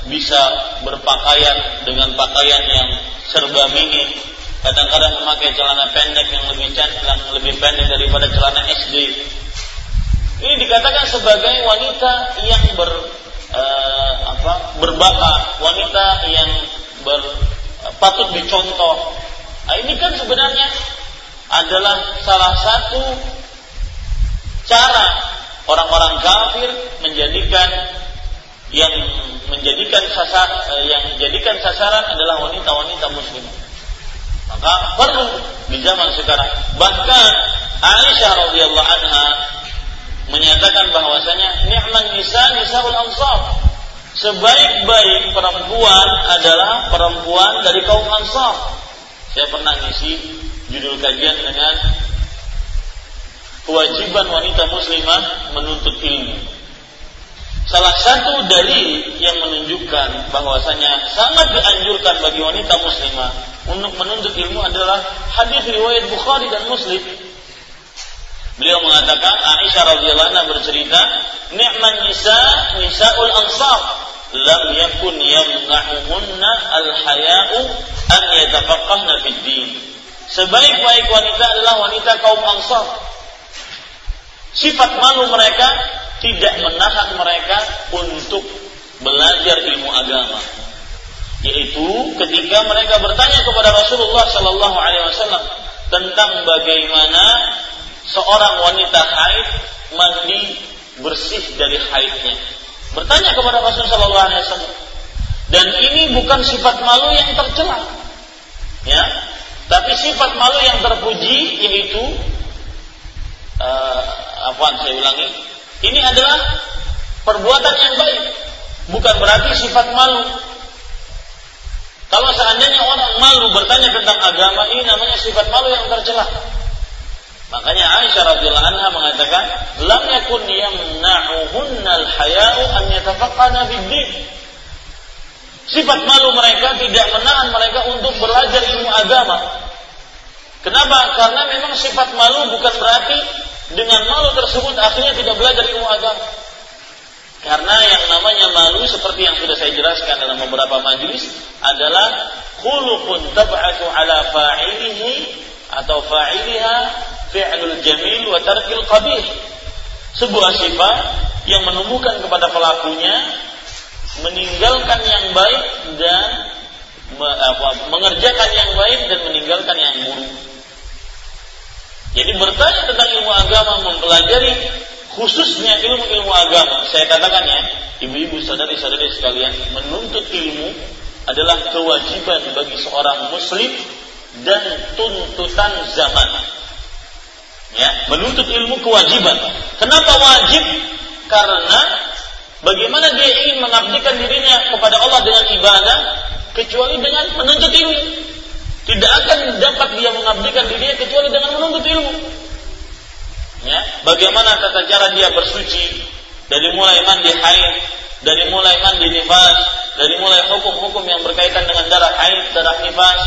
bisa berpakaian dengan pakaian yang serba mini, kadang-kadang memakai celana pendek yang lebih cantik, yang lebih pendek daripada celana SD. Ini dikatakan sebagai wanita yang ber uh, apa berbakat, wanita yang ber, uh, patut dicontoh. Nah, ini kan sebenarnya adalah salah satu cara orang-orang kafir menjadikan yang menjadikan sasar eh, yang jadikan sasaran adalah wanita-wanita muslim. Maka perlu di zaman sekarang. Bahkan Aisyah radhiyallahu anha menyatakan bahwasanya ni'man nisa nisaul ansar. Sebaik-baik perempuan adalah perempuan dari kaum Ansar. Saya pernah ngisi judul kajian dengan kewajiban wanita muslimah menuntut ilmu. Salah satu dalil yang menunjukkan bahwasanya sangat dianjurkan bagi wanita muslimah untuk menuntut ilmu adalah hadis riwayat Bukhari dan Muslim. Beliau mengatakan Aisyah radhiyallahu anha bercerita, "Ni'man nisa nisaul ansar lam yakun yamna'uhunna al-haya'u an yatafaqqahna fid din." Sebaik-baik wanita adalah wanita kaum Ansar. Sifat malu mereka tidak menahan mereka untuk belajar ilmu agama. Yaitu ketika mereka bertanya kepada Rasulullah Shallallahu Alaihi Wasallam tentang bagaimana seorang wanita haid mandi bersih dari haidnya. Bertanya kepada Rasulullah Shallallahu Alaihi Wasallam. Dan ini bukan sifat malu yang tercela. Ya tapi sifat malu yang terpuji yaitu uh, apa saya ulangi ini adalah perbuatan yang baik, bukan berarti sifat malu. Kalau seandainya orang malu bertanya tentang agama, ini namanya sifat malu yang tercela. Makanya Aisyah radhiyallahu anha mengatakan, "Lam yakun yamna'uhunna al-haya'u an yatafaqqana fid-din." Sifat malu mereka tidak menahan mereka untuk belajar ilmu agama. Kenapa? Karena memang sifat malu bukan berarti dengan malu tersebut akhirnya tidak belajar ilmu agama. Karena yang namanya malu seperti yang sudah saya jelaskan dalam beberapa majelis adalah khuluqun tab'atu ala fa'ilihi atau fa'iliha fi'lul jamil wa tarkil qabih. Sebuah sifat yang menumbuhkan kepada pelakunya meninggalkan yang baik dan mengerjakan yang baik dan meninggalkan yang buruk. Jadi bertanya tentang ilmu agama, mempelajari khususnya ilmu-ilmu agama. Saya katakan ya, ibu-ibu saudari-saudari sekalian, menuntut ilmu adalah kewajiban bagi seorang muslim dan tuntutan zaman. Ya, menuntut ilmu kewajiban. Kenapa wajib? Karena bagaimana dia ingin mengabdikan dirinya kepada Allah dengan ibadah kecuali dengan menuntut ilmu. Tidak akan dapat dia mengabdikan dirinya kecuali dengan menuntut ilmu. Ya, bagaimana tata cara dia bersuci dari mulai mandi haid, dari mulai mandi nifas, dari mulai hukum-hukum yang berkaitan dengan darah haid, darah nifas,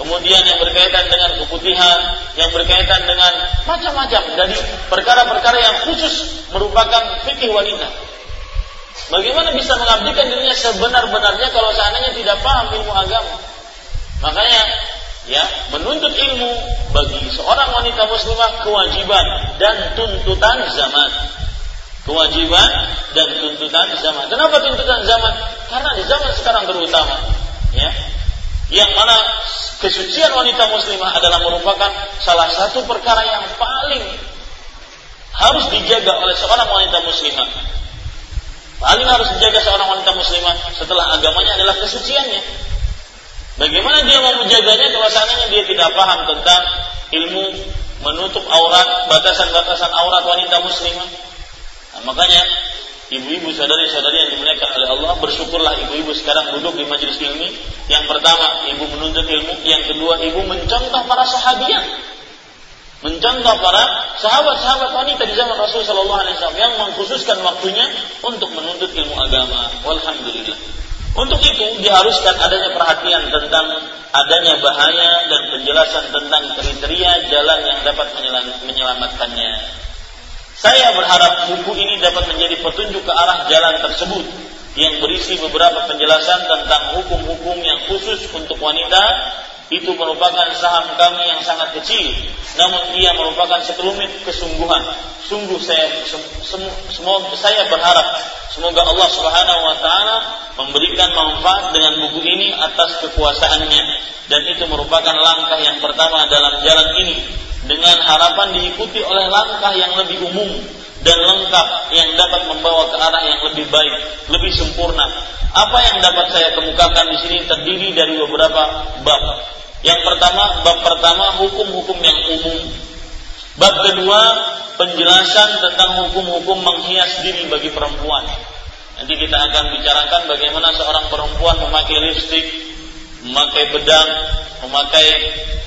kemudian yang berkaitan dengan keputihan, yang berkaitan dengan macam-macam dari perkara-perkara yang khusus merupakan fikih wanita. Bagaimana bisa mengabdikan dirinya sebenar-benarnya kalau seandainya tidak paham ilmu agama? Makanya ya menuntut ilmu bagi seorang wanita muslimah kewajiban dan tuntutan zaman. Kewajiban dan tuntutan zaman. Kenapa tuntutan zaman? Karena di zaman sekarang terutama ya yang mana kesucian wanita muslimah adalah merupakan salah satu perkara yang paling harus dijaga oleh seorang wanita muslimah. Paling harus dijaga seorang wanita muslimah setelah agamanya adalah kesuciannya. Bagaimana dia mau menjaganya kalau seandainya dia tidak paham tentang ilmu menutup aurat, batasan-batasan aurat wanita muslimah. Nah, makanya ibu-ibu saudari-saudari yang dimuliakan oleh Allah bersyukurlah ibu-ibu sekarang duduk di majelis ilmi. Yang pertama, ibu menuntut ilmu, yang kedua, ibu mencontoh para sahabiah. Mencontoh para sahabat-sahabat wanita di zaman Rasul Shallallahu Alaihi Wasallam yang mengkhususkan waktunya untuk menuntut ilmu agama. Walhamdulillah. Untuk itu diharuskan adanya perhatian tentang adanya bahaya dan penjelasan tentang kriteria jalan yang dapat menyelamatkannya. Saya berharap buku ini dapat menjadi petunjuk ke arah jalan tersebut yang berisi beberapa penjelasan tentang hukum-hukum yang khusus untuk wanita itu merupakan saham kami yang sangat kecil, namun ia merupakan sekelumit kesungguhan. Sungguh saya semoga saya berharap semoga Allah Subhanahu wa taala memberikan manfaat dengan buku ini atas kekuasaannya. Dan itu merupakan langkah yang pertama dalam jalan ini. Dengan harapan diikuti oleh langkah yang lebih umum dan lengkap yang dapat membawa ke arah yang lebih baik, lebih sempurna. Apa yang dapat saya kemukakan di sini terdiri dari beberapa bab. Yang pertama, bab pertama hukum-hukum yang umum. Bab kedua, penjelasan tentang hukum-hukum menghias diri bagi perempuan. Nanti kita akan bicarakan bagaimana seorang perempuan memakai lipstik, memakai bedang, memakai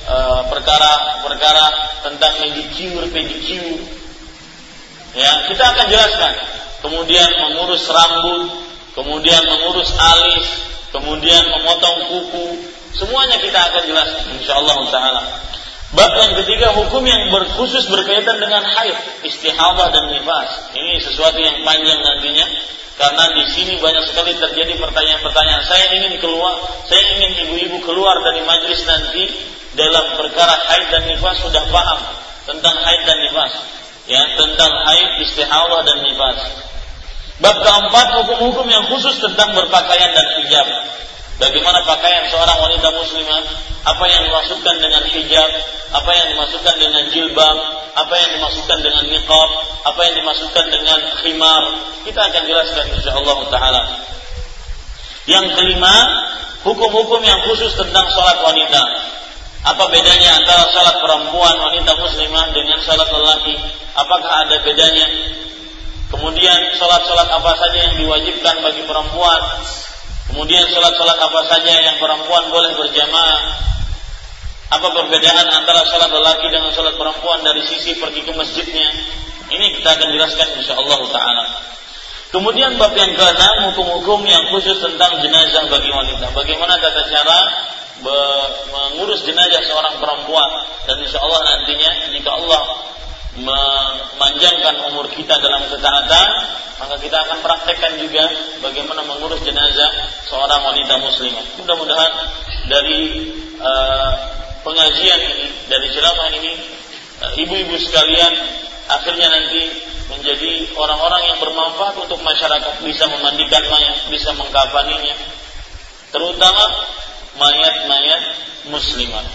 eh, perkara-perkara uh, tentang manicure, pedicure. Ya, kita akan jelaskan. Kemudian mengurus rambut, kemudian mengurus alis, kemudian memotong kuku, Semuanya kita akan jelaskan insyaallah taala. Bab yang ketiga hukum yang berkhusus berkaitan dengan haid, istihadah dan nifas. Ini sesuatu yang panjang nantinya karena di sini banyak sekali terjadi pertanyaan-pertanyaan. Saya ingin keluar, saya ingin ibu-ibu keluar dari majlis nanti dalam perkara haid dan nifas sudah paham tentang haid dan nifas. Ya, tentang haid, istihadah dan nifas. Bab keempat hukum-hukum yang khusus tentang berpakaian dan hijab. Bagaimana pakaian seorang wanita muslimah, apa yang dimaksudkan dengan hijab, apa yang dimaksudkan dengan jilbab, apa yang dimaksudkan dengan niqab, apa yang dimaksudkan dengan khimar. Kita akan jelaskan insyaallah taala. Yang kelima, hukum-hukum yang khusus tentang sholat wanita. Apa bedanya antara sholat perempuan wanita muslimah dengan sholat lelaki? Apakah ada bedanya? Kemudian sholat-sholat apa saja yang diwajibkan bagi perempuan Kemudian sholat-sholat apa saja yang perempuan boleh berjamaah. Apa perbedaan antara sholat lelaki dengan sholat perempuan dari sisi pergi ke masjidnya? Ini kita akan jelaskan insya Allah Taala. Kemudian bab yang keenam hukum-hukum yang khusus tentang jenazah bagi wanita. Bagaimana tata cara mengurus jenazah seorang perempuan dan insya Allah nantinya jika Allah memanjangkan umur kita dalam ketaatan, maka kita akan praktekkan juga bagaimana mengurus jenazah seorang wanita muslimah. Mudah-mudahan dari uh, pengajian ini, dari ceramah ini eh, ibu-ibu sekalian akhirnya nanti menjadi orang-orang yang bermanfaat untuk masyarakat bisa memandikan mayat, bisa mengkafaninya terutama mayat-mayat muslimat.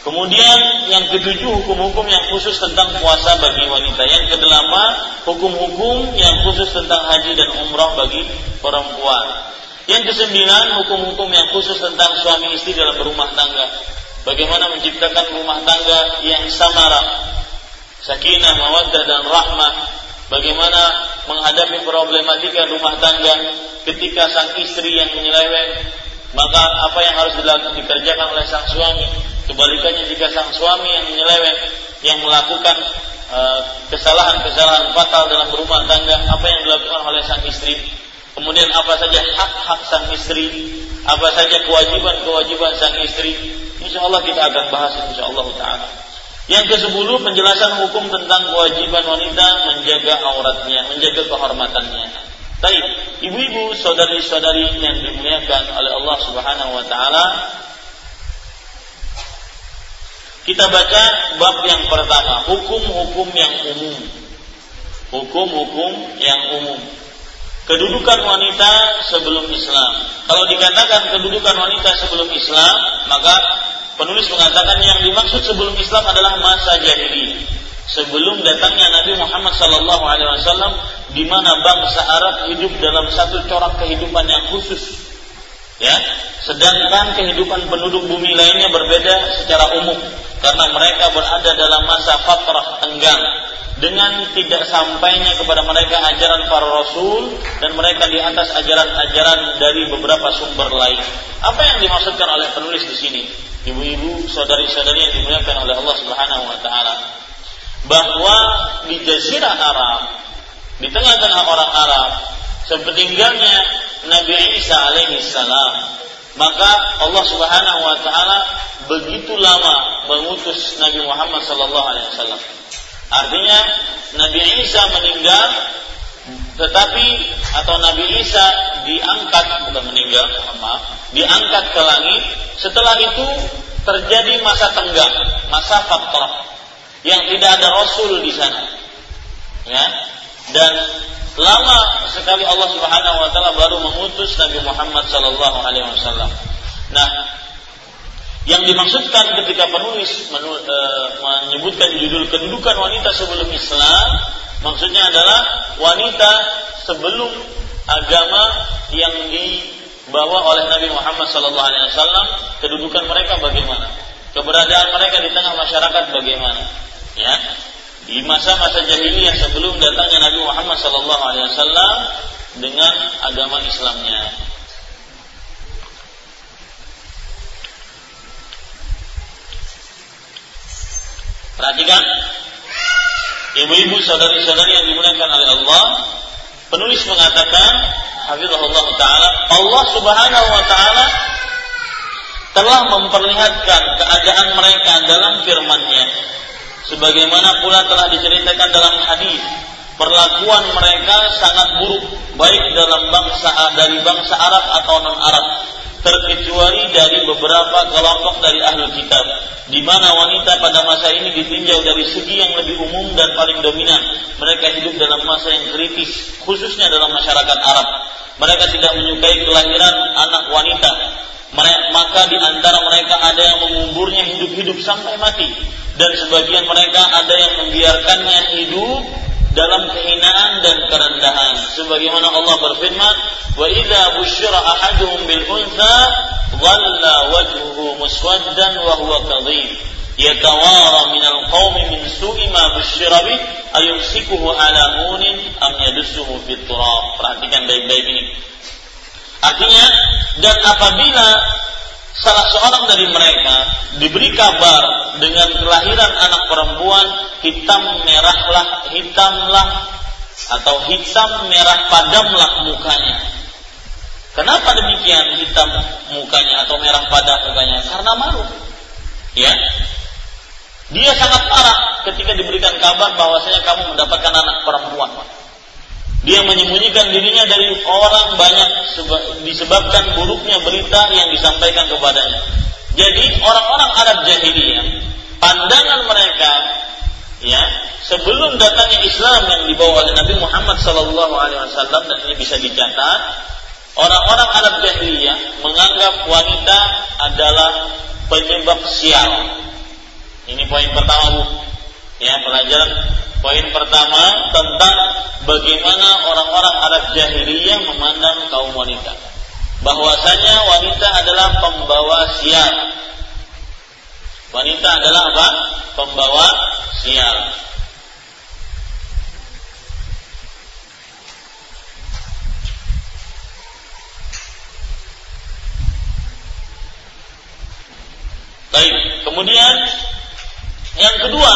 Kemudian yang ketujuh hukum-hukum yang khusus tentang puasa bagi wanita. Yang kedelapan hukum-hukum yang khusus tentang haji dan umrah bagi perempuan. Yang kesembilan hukum-hukum yang khusus tentang suami istri dalam berumah tangga. Bagaimana menciptakan rumah tangga yang samara, sakinah, mawaddah dan rahmah. Bagaimana menghadapi problematika rumah tangga ketika sang istri yang menyeleweng, maka apa yang harus dikerjakan oleh sang suami? Kebalikannya jika sang suami yang menyeleweng, yang melakukan eh, kesalahan-kesalahan fatal dalam rumah tangga, apa yang dilakukan oleh sang istri? Kemudian apa saja hak-hak sang istri, apa saja kewajiban-kewajiban sang istri? Insya Allah kita akan bahas insya Allah Taala. Yang ke-10 penjelasan hukum tentang kewajiban wanita menjaga auratnya, menjaga kehormatannya. Baik, ibu-ibu, saudari-saudari yang dimuliakan oleh Allah Subhanahu wa taala, kita baca bab yang pertama, hukum-hukum yang umum. Hukum-hukum yang umum. Kedudukan wanita sebelum Islam. Kalau dikatakan kedudukan wanita sebelum Islam, maka Penulis mengatakan yang dimaksud sebelum Islam adalah masa jahiliyah. Sebelum datangnya Nabi Muhammad Sallallahu Alaihi Wasallam, di mana bangsa Arab hidup dalam satu corak kehidupan yang khusus, ya. Sedangkan kehidupan penduduk bumi lainnya berbeda secara umum, karena mereka berada dalam masa fatrah tenggang, dengan tidak sampainya kepada mereka ajaran para rasul dan mereka di atas ajaran-ajaran dari beberapa sumber lain. Apa yang dimaksudkan oleh penulis di sini? ibu-ibu, saudari-saudari yang dimuliakan oleh Allah Subhanahu wa taala bahwa di jazirah Arab di tengah-tengah orang Arab sepeninggalnya Nabi Isa alaihi salam maka Allah Subhanahu wa taala begitu lama mengutus Nabi Muhammad sallallahu alaihi wasallam. Artinya Nabi Isa meninggal tetapi atau Nabi Isa diangkat bukan meninggal maaf diangkat ke langit. Setelah itu terjadi masa tenggang masa fatrah yang tidak ada Rasul di sana. Ya. Dan lama sekali Allah Subhanahu wa taala baru mengutus Nabi Muhammad sallallahu alaihi wasallam. Nah yang dimaksudkan ketika penulis e, menyebutkan judul kedudukan wanita sebelum Islam Maksudnya adalah wanita sebelum agama yang dibawa oleh Nabi Muhammad SAW kedudukan mereka bagaimana? Keberadaan mereka di tengah masyarakat bagaimana? Ya, di masa-masa jahiliyah sebelum datangnya Nabi Muhammad SAW dengan agama Islamnya. Perhatikan Ibu-ibu saudari-saudari yang dimuliakan oleh Allah, penulis mengatakan, Hafizahullah Ta'ala, Allah Subhanahu Wa Ta'ala telah memperlihatkan keadaan mereka dalam firman-Nya. Sebagaimana pula telah diceritakan dalam hadis, perlakuan mereka sangat buruk baik dalam bangsa dari bangsa Arab atau non Arab terkecuali dari beberapa kelompok dari ahli kitab di mana wanita pada masa ini ditinjau dari segi yang lebih umum dan paling dominan. Mereka hidup dalam masa yang kritis khususnya dalam masyarakat Arab. Mereka tidak menyukai kelahiran anak wanita. Maka di antara mereka ada yang menguburnya hidup-hidup sampai mati. Dan sebagian mereka ada yang membiarkannya hidup dalam kehinaan dan kerendahan. Sebagaimana Allah berfirman wa idza busyira ahaduhum bil untha dhalla wajhuhu muswaddan wa huwa kadhib yatawara min al qaumi min su'i ma busyira bih ayumsikuhu ala hunin am yadussuhu turab. Perhatikan baik-baik ini. Artinya dan apabila salah seorang dari mereka diberi kabar dengan kelahiran anak perempuan hitam merahlah hitamlah atau hitam merah padamlah mukanya. Kenapa demikian hitam mukanya atau merah padam mukanya? Karena malu. Ya. Dia sangat marah ketika diberikan kabar bahwasanya kamu mendapatkan anak perempuan. Dia menyembunyikan dirinya dari orang banyak disebabkan buruknya berita yang disampaikan kepadanya. Jadi orang-orang Arab jahiliyah pandangan mereka ya sebelum datangnya Islam yang dibawa oleh Nabi Muhammad Sallallahu Alaihi Wasallam dan ini bisa dicatat orang-orang Arab jahiliyah menganggap wanita adalah penyebab sial. Ini poin pertama bu. Ya pelajaran poin pertama tentang bagaimana orang-orang Arab jahiliyah memandang kaum wanita. Bahwasanya wanita adalah pembawa sial. Wanita adalah apa? Pembawa sial. Baik, kemudian yang kedua,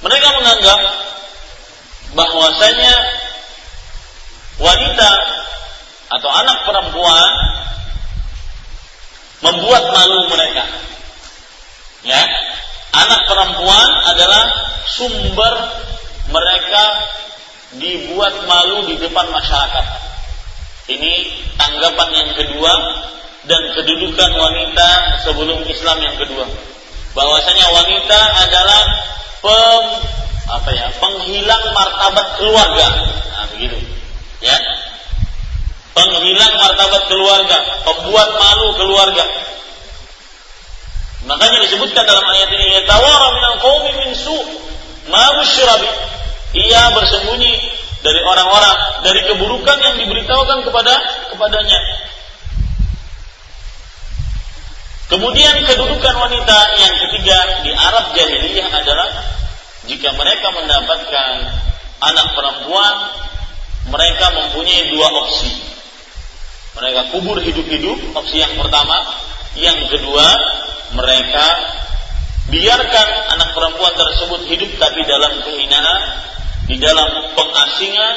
mereka menganggap bahwasanya wanita atau anak perempuan membuat malu mereka. Ya, anak perempuan adalah sumber mereka dibuat malu di depan masyarakat. Ini tanggapan yang kedua dan kedudukan wanita sebelum Islam yang kedua. Bahwasanya wanita adalah pem, apa ya, penghilang martabat keluarga. Nah, begitu. Ya. Penghilang martabat keluarga, pembuat malu keluarga. Makanya disebutkan dalam ayat ini yatawara minal qaumi min su ma Ia bersembunyi dari orang-orang dari keburukan yang diberitahukan kepada kepadanya Kemudian kedudukan wanita yang ketiga di Arab jahiliyah adalah jika mereka mendapatkan anak perempuan, mereka mempunyai dua opsi. Mereka kubur hidup-hidup, opsi yang pertama. Yang kedua, mereka biarkan anak perempuan tersebut hidup tapi dalam kehinaan, di dalam pengasingan,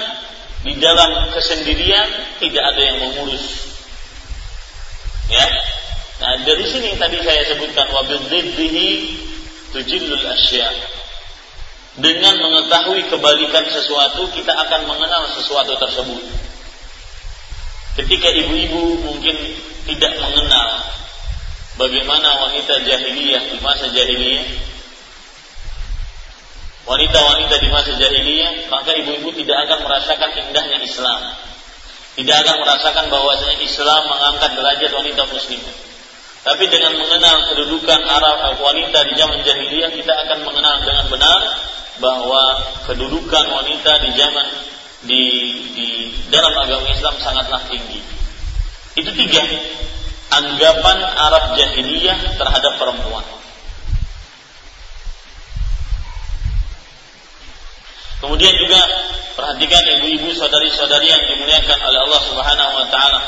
di dalam kesendirian, tidak ada yang mengurus. Ya, Nah, dari sini tadi saya sebutkan wabil dziddihi tujillul asya. Dengan mengetahui kebalikan sesuatu, kita akan mengenal sesuatu tersebut. Ketika ibu-ibu mungkin tidak mengenal bagaimana wanita jahiliyah di masa jahiliyah, wanita-wanita di masa jahiliyah, maka ibu-ibu tidak akan merasakan indahnya Islam. Tidak akan merasakan bahwasanya Islam mengangkat derajat wanita muslimah. Tapi dengan mengenal kedudukan Arab wanita di zaman jahiliyah kita akan mengenal dengan benar bahwa kedudukan wanita di zaman di, di dalam agama Islam sangatlah tinggi. Itu tiga anggapan Arab jahiliyah terhadap perempuan. Kemudian juga perhatikan ibu-ibu saudari-saudari yang dimuliakan oleh Allah Subhanahu wa taala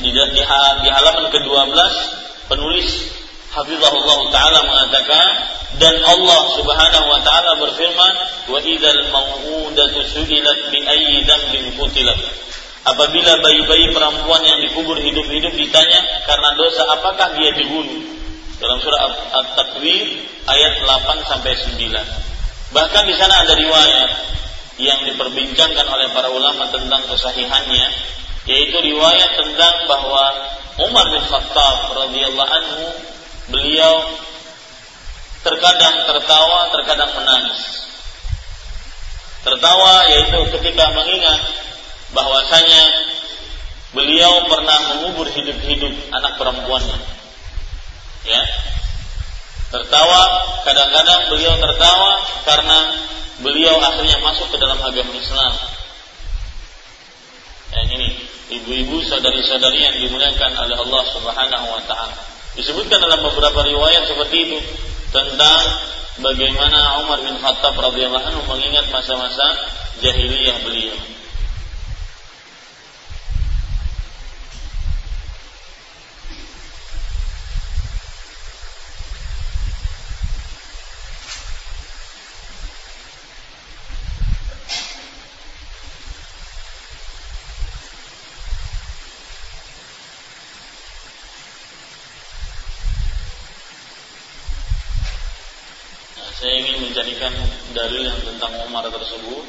di, di, di halaman ke-12 penulis Hafizahullah taala mengatakan dan Allah Subhanahu wa taala berfirman wa idzal mau'udatu su'ilat bi ayyi dhanbin qutilat apabila bayi-bayi perempuan yang dikubur hidup-hidup ditanya karena dosa apakah dia dibunuh? Dalam surah At-Takwir ayat 8 sampai 9 bahkan di sana ada riwayat yang diperbincangkan oleh para ulama tentang kesahihannya yaitu riwayat tentang bahwa Umar bin Khattab radhiyallahu anhu beliau terkadang tertawa, terkadang menangis. Tertawa yaitu ketika mengingat bahwasanya beliau pernah mengubur hidup-hidup anak perempuannya. Ya. Tertawa, kadang-kadang beliau tertawa karena beliau akhirnya masuk ke dalam agama Islam. Ya, ini ibu-ibu saudari-saudari yang dimuliakan oleh Allah Subhanahu wa taala. Disebutkan dalam beberapa riwayat seperti itu tentang bagaimana Umar bin Khattab radhiyallahu anhu mengingat masa-masa jahiliyah beliau. dalil yang tentang Umar tersebut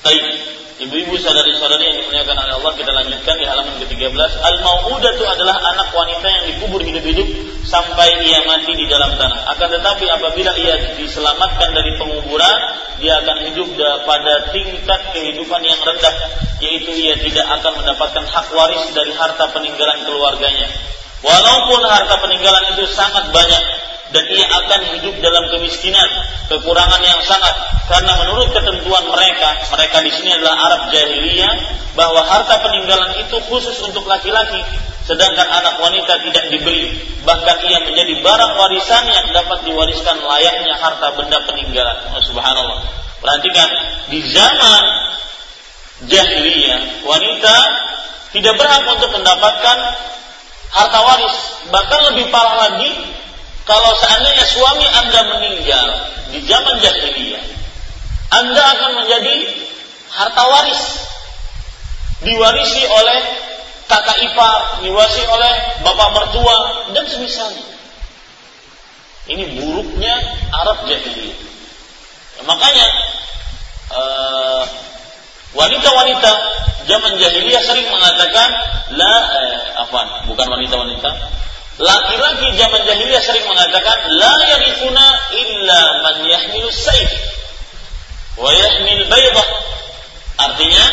Baik ibu-ibu saudari-saudari yang dimuliakan oleh Allah, kita lanjutkan di halaman ke-13. Al-mau'udah itu adalah anak wanita yang dikubur hidup-hidup sampai ia mati di dalam tanah. Akan tetapi apabila ia diselamatkan dari penguburan, dia akan hidup pada tingkat kehidupan yang rendah, yaitu ia tidak akan mendapatkan hak waris dari harta peninggalan keluarganya. Walaupun harta peninggalan itu sangat banyak, dan ia akan hidup dalam kemiskinan, kekurangan yang sangat karena menurut ketentuan mereka, mereka di sini adalah Arab jahiliyah bahwa harta peninggalan itu khusus untuk laki-laki sedangkan anak wanita tidak diberi bahkan ia menjadi barang warisan yang dapat diwariskan layaknya harta benda peninggalan. Oh, subhanallah. Perhatikan di zaman jahiliyah wanita tidak berhak untuk mendapatkan harta waris bahkan lebih parah lagi kalau seandainya suami Anda meninggal di zaman jahiliyah, Anda akan menjadi harta waris. Diwarisi oleh kakak ipar, diwarisi oleh bapak mertua dan semisalnya. Ini buruknya Arab jahiliyah. Ya, makanya eh, wanita-wanita zaman jahiliyah sering mengatakan la eh, apa bukan wanita-wanita Laki-laki zaman jahiliyah sering mengatakan la yarithuna illa man yahmilu saif wa yahmil baydah. Artinya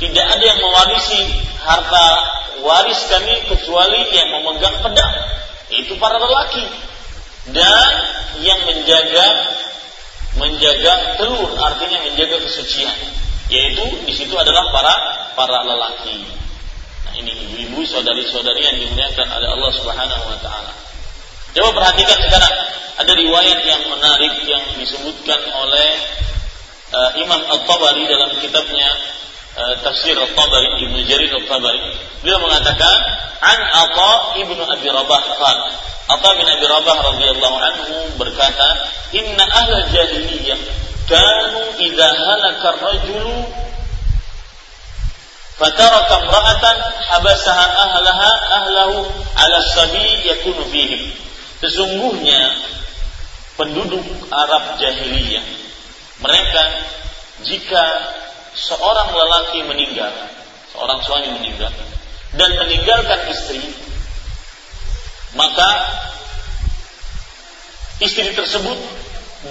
tidak ada yang mewarisi harta waris kami kecuali yang memegang pedang. Itu para lelaki dan yang menjaga menjaga telur artinya menjaga kesucian yaitu di situ adalah para para lelaki ini ibu-ibu, saudari-saudari yang dimuliakan oleh Allah Subhanahu wa taala. Coba perhatikan sekarang ada riwayat yang menarik yang disebutkan oleh uh, Imam At-Tabari dalam kitabnya uh, Tafsir At-Tabari Ibnu Jarir At-Tabari. Beliau mengatakan an Atha Ibnu Abi Rabah qal Atha bin Abi Rabah radhiyallahu anhu berkata, "Inna ahla jahiliyah kanu idza halaka ar-rajulu fataraka imra'atan habasaha ahlaha ahlahu ala sabi yakunu fihim. Sesungguhnya penduduk Arab jahiliyah mereka jika seorang lelaki meninggal seorang suami meninggal dan meninggalkan istri maka istri tersebut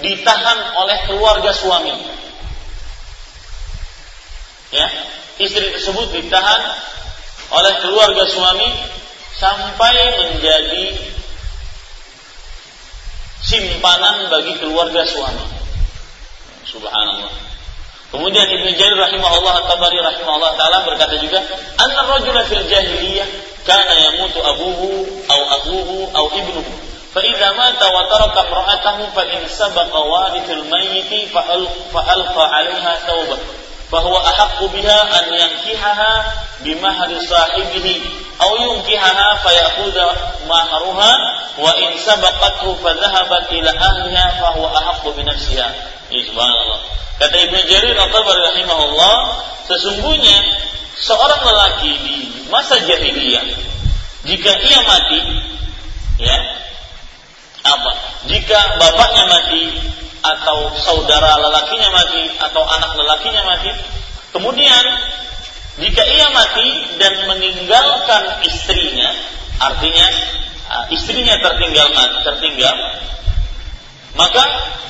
ditahan oleh keluarga suami. Ya istri tersebut ditahan oleh keluarga suami sampai menjadi simpanan bagi keluarga suami. Subhanallah. Kemudian Ibnu Jarir rahimahullah Tabari rahimahullah taala berkata juga, "Anna rajula fil jahiliyah kana yamutu abuhu au abuhu au ibnuhu." فإذا مات وترك امرأته فإن سبق وارث الميت فألقى عليها ثوبه bahwa ahaqqu biha an yankihaha bimahri sahibihi. Yang yunkihaha fayakhudha maharuhha, wa in sabaqathu fadhahabat ila ahliha bahwa ahaqqu bi nafsiha. Kata Ibnu Jarir At-Tabari rahimahullah sesungguhnya seorang lelaki di masa jahiliyah jika ia mati ya apa? Jika bapaknya mati atau saudara lelakinya mati atau anak lelakinya mati kemudian jika ia mati dan meninggalkan istrinya artinya istrinya tertinggal tertinggal maka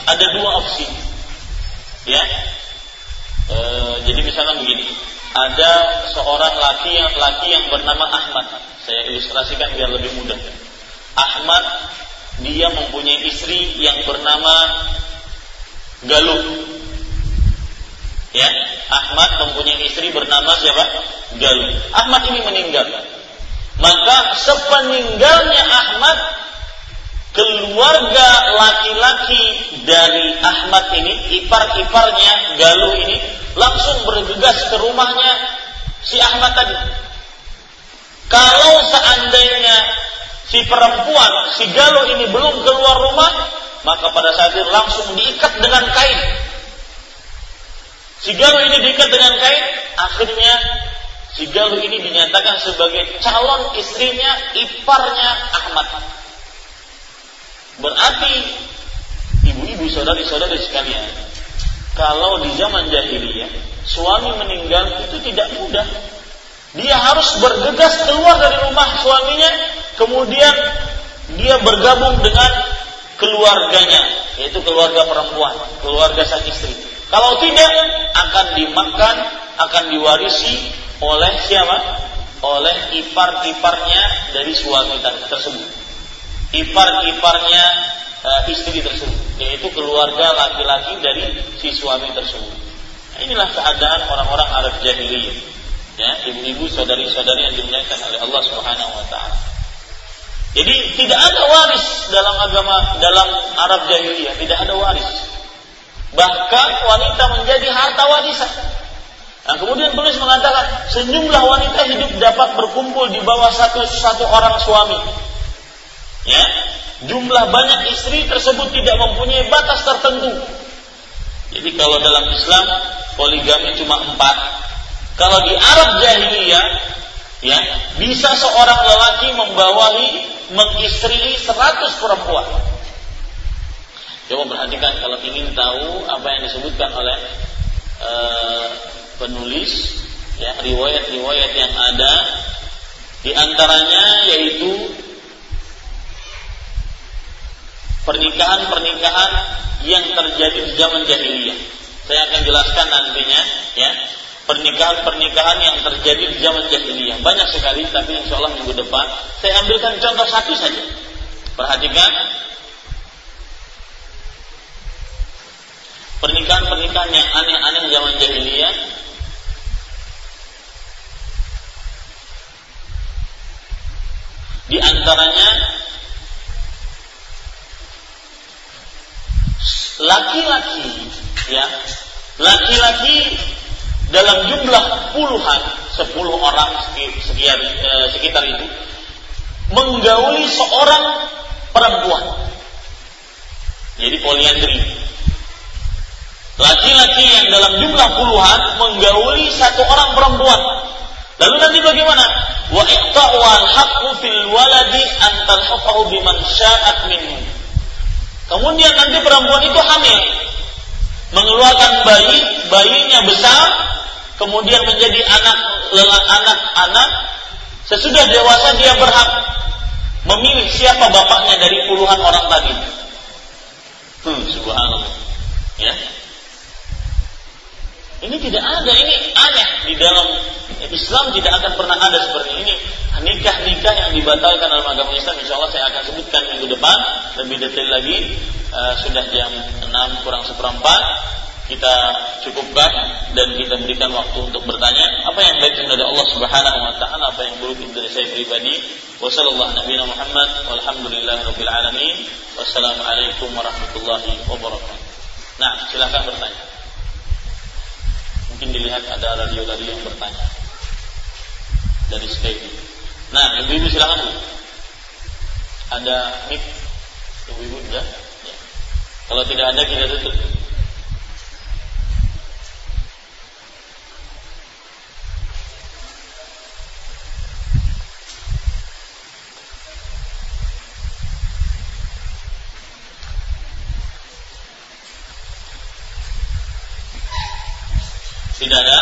ada dua opsi. Ya. E, jadi misalnya begini ada seorang laki yang laki yang bernama Ahmad. Saya ilustrasikan biar lebih mudah. Ahmad dia mempunyai istri yang bernama Galuh. Ya, Ahmad mempunyai istri bernama siapa? Galuh. Ahmad ini meninggal. Maka sepeninggalnya Ahmad, keluarga laki-laki dari Ahmad ini, ipar-iparnya Galuh ini, langsung bergegas ke rumahnya si Ahmad tadi. Kalau seandainya si perempuan, si Galuh ini belum keluar rumah, maka pada saat itu langsung diikat dengan kain. Si galuh ini diikat dengan kain, akhirnya si galuh ini dinyatakan sebagai calon istrinya iparnya Ahmad. Berarti ibu-ibu saudari-saudari sekalian, kalau di zaman jahiliyah suami meninggal itu tidak mudah. Dia harus bergegas keluar dari rumah suaminya, kemudian dia bergabung dengan keluarganya, yaitu keluarga perempuan, keluarga sang istri. Kalau tidak, akan dimakan, akan diwarisi oleh siapa? Oleh ipar-iparnya dari suami tersebut. Ipar-iparnya uh, istri tersebut, yaitu keluarga laki-laki dari si suami tersebut. Inilah keadaan orang-orang Arab jahiliyah. Ya, ibu-ibu, saudari-saudari yang dimuliakan oleh Allah Subhanahu wa taala. Jadi tidak ada waris dalam agama dalam Arab jahiliyah, tidak ada waris. Bahkan wanita menjadi harta warisan. Nah, kemudian tulis mengatakan sejumlah wanita hidup dapat berkumpul di bawah satu satu orang suami. Ya, jumlah banyak istri tersebut tidak mempunyai batas tertentu. Jadi kalau dalam Islam poligami cuma empat. Kalau di Arab jahiliyah, ya bisa seorang lelaki membawahi mengistri 100 perempuan. Coba perhatikan kalau ingin tahu apa yang disebutkan oleh uh, penulis ya riwayat-riwayat yang ada di antaranya yaitu pernikahan-pernikahan yang terjadi di zaman jahiliyah. Saya akan jelaskan nantinya ya pernikahan-pernikahan yang terjadi di zaman jahiliyah. Banyak sekali tapi insya Allah minggu depan saya ambilkan contoh satu saja. Perhatikan pernikahan-pernikahan yang aneh-aneh zaman jahiliyah di antaranya laki-laki ya laki-laki dalam jumlah puluhan sepuluh orang sekian eh, sekitar itu menggauli seorang perempuan. Jadi poliandri. Laki-laki yang dalam jumlah puluhan menggauli satu orang perempuan. Lalu nanti bagaimana? Wa iqta'u haqqu fil waladi an talhafahu biman sya'at minhu Kemudian nanti perempuan itu hamil, mengeluarkan bayi, bayinya besar, kemudian menjadi anak anak-anak. Sesudah dewasa dia berhak memilih siapa bapaknya dari puluhan orang tadi. Hmm, subhanallah. Ya. Ini tidak ada, ini aneh di dalam Islam tidak akan pernah ada seperti ini. Nikah-nikah yang dibatalkan dalam agama Islam, insya Allah saya akan sebutkan minggu depan lebih detail lagi. Uh, sudah jam 6 kurang seperempat, kita cukupkan dan kita berikan waktu untuk bertanya apa yang baik dari Allah Subhanahu wa taala, apa yang buruk dari saya pribadi. Wassalamualaikum warahmatullahi wabarakatuh. Nah, silakan bertanya. Mungkin dilihat ada radio-radio yang bertanya dari Skype. Nah, ibu-ibu silakan bu. Ada mic, ibu-ibu sudah. Ya. Kalau tidak ada kita tutup. Tidak ada.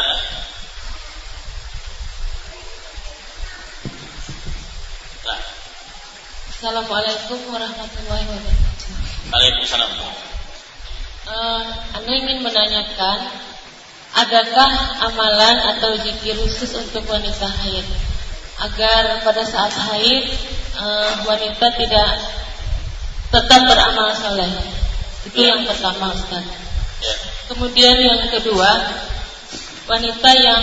Assalamualaikum warahmatullahi wabarakatuh. Waalaikumsalam. Uh, anda ingin menanyakan, adakah amalan atau zikir khusus untuk wanita haid agar pada saat haid uh, wanita tidak tetap beramal soleh? Itu yang pertama, Ustaz. Ya. Kemudian yang kedua, wanita yang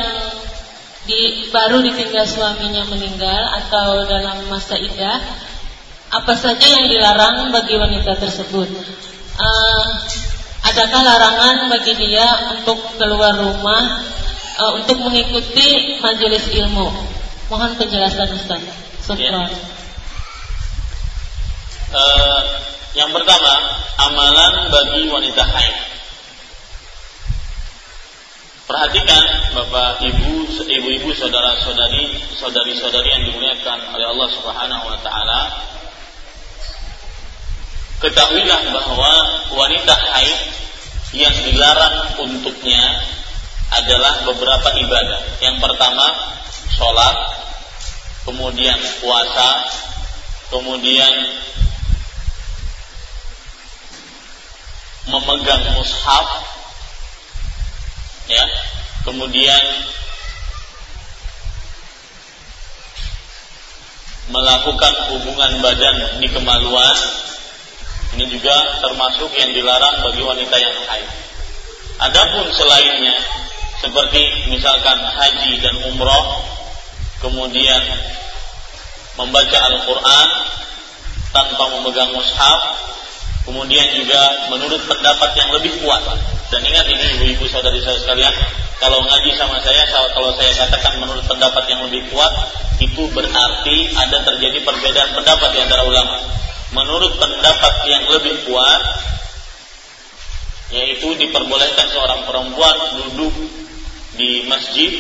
di, baru ditinggal suaminya meninggal atau dalam masa idah apa saja yang dilarang bagi wanita tersebut? Uh, adakah larangan bagi dia untuk keluar rumah uh, untuk mengikuti majelis ilmu? Mohon penjelasan Ustaz. Ya. Uh, yang pertama, amalan bagi wanita haid. Perhatikan Bapak Ibu, ibu-ibu, saudara-saudari, saudari-saudari yang dimuliakan oleh Allah Subhanahu wa taala ketahuilah bahwa wanita haid yang dilarang untuknya adalah beberapa ibadah. Yang pertama, sholat, kemudian puasa, kemudian memegang mushaf, ya, kemudian melakukan hubungan badan di kemaluan, ini juga termasuk yang dilarang bagi wanita yang haid. Adapun selainnya seperti misalkan haji dan umroh, kemudian membaca Al-Quran tanpa memegang mushaf, kemudian juga menurut pendapat yang lebih kuat. Dan ingat ini ibu-ibu saudari saya sekalian, kalau ngaji sama saya, kalau saya katakan menurut pendapat yang lebih kuat, itu berarti ada terjadi perbedaan pendapat di antara ulama. Menurut pendapat yang lebih kuat, yaitu diperbolehkan seorang perempuan duduk di masjid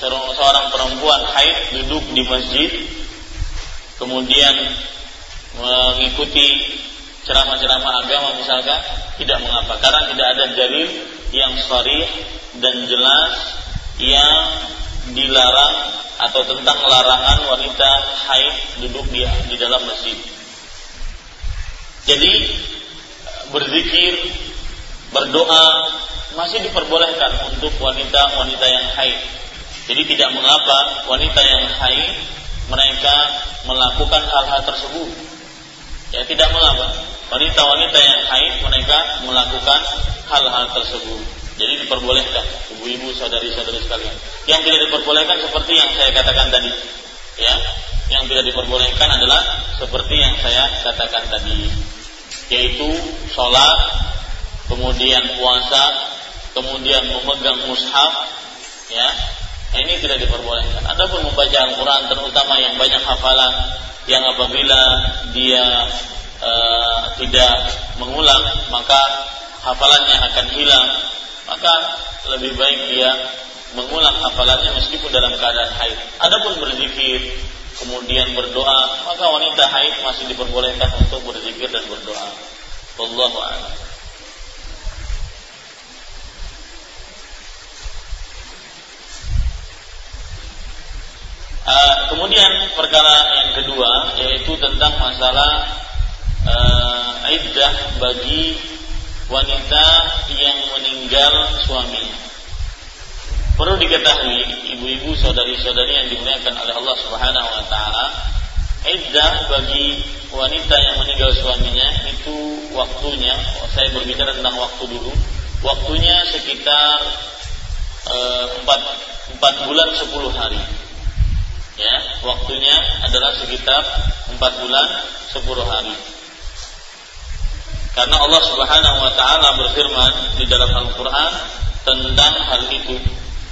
seorang, perempuan haid duduk di masjid kemudian mengikuti ceramah-ceramah agama misalkan tidak mengapa. Karena tidak ada dalil yang sharih dan jelas yang dilarang atau tentang larangan wanita haid duduk di di dalam masjid. Jadi berzikir, berdoa masih diperbolehkan untuk wanita-wanita yang haid. Jadi tidak mengapa wanita yang haid mereka melakukan hal-hal tersebut. Ya tidak mengapa wanita-wanita yang haid mereka melakukan hal-hal tersebut. Jadi diperbolehkan ibu-ibu saudari-saudari sekalian. Yang tidak diperbolehkan seperti yang saya katakan tadi. Ya, yang tidak diperbolehkan adalah seperti yang saya katakan tadi, yaitu sholat, kemudian puasa, kemudian memegang mushaf, ya, ini tidak diperbolehkan. Adapun membaca Al-Quran, terutama yang banyak hafalan, yang apabila dia e, tidak mengulang, maka hafalannya akan hilang, maka lebih baik dia mengulang hafalannya meskipun dalam keadaan haid. Adapun berzikir, kemudian berdoa, maka wanita haid masih diperbolehkan untuk berzikir dan berdoa. Wallahu a'lam. Uh, kemudian perkara yang kedua yaitu tentang masalah uh, iddah bagi wanita yang meninggal suaminya. Perlu diketahui ibu-ibu saudari-saudari yang dimuliakan oleh Allah Subhanahu wa taala, iddah bagi wanita yang meninggal suaminya itu waktunya, saya berbicara tentang waktu dulu, waktunya sekitar eh, empat bulan sepuluh hari. Ya, waktunya adalah sekitar empat bulan sepuluh hari. Karena Allah Subhanahu wa taala berfirman di dalam Al-Qur'an tentang hal itu.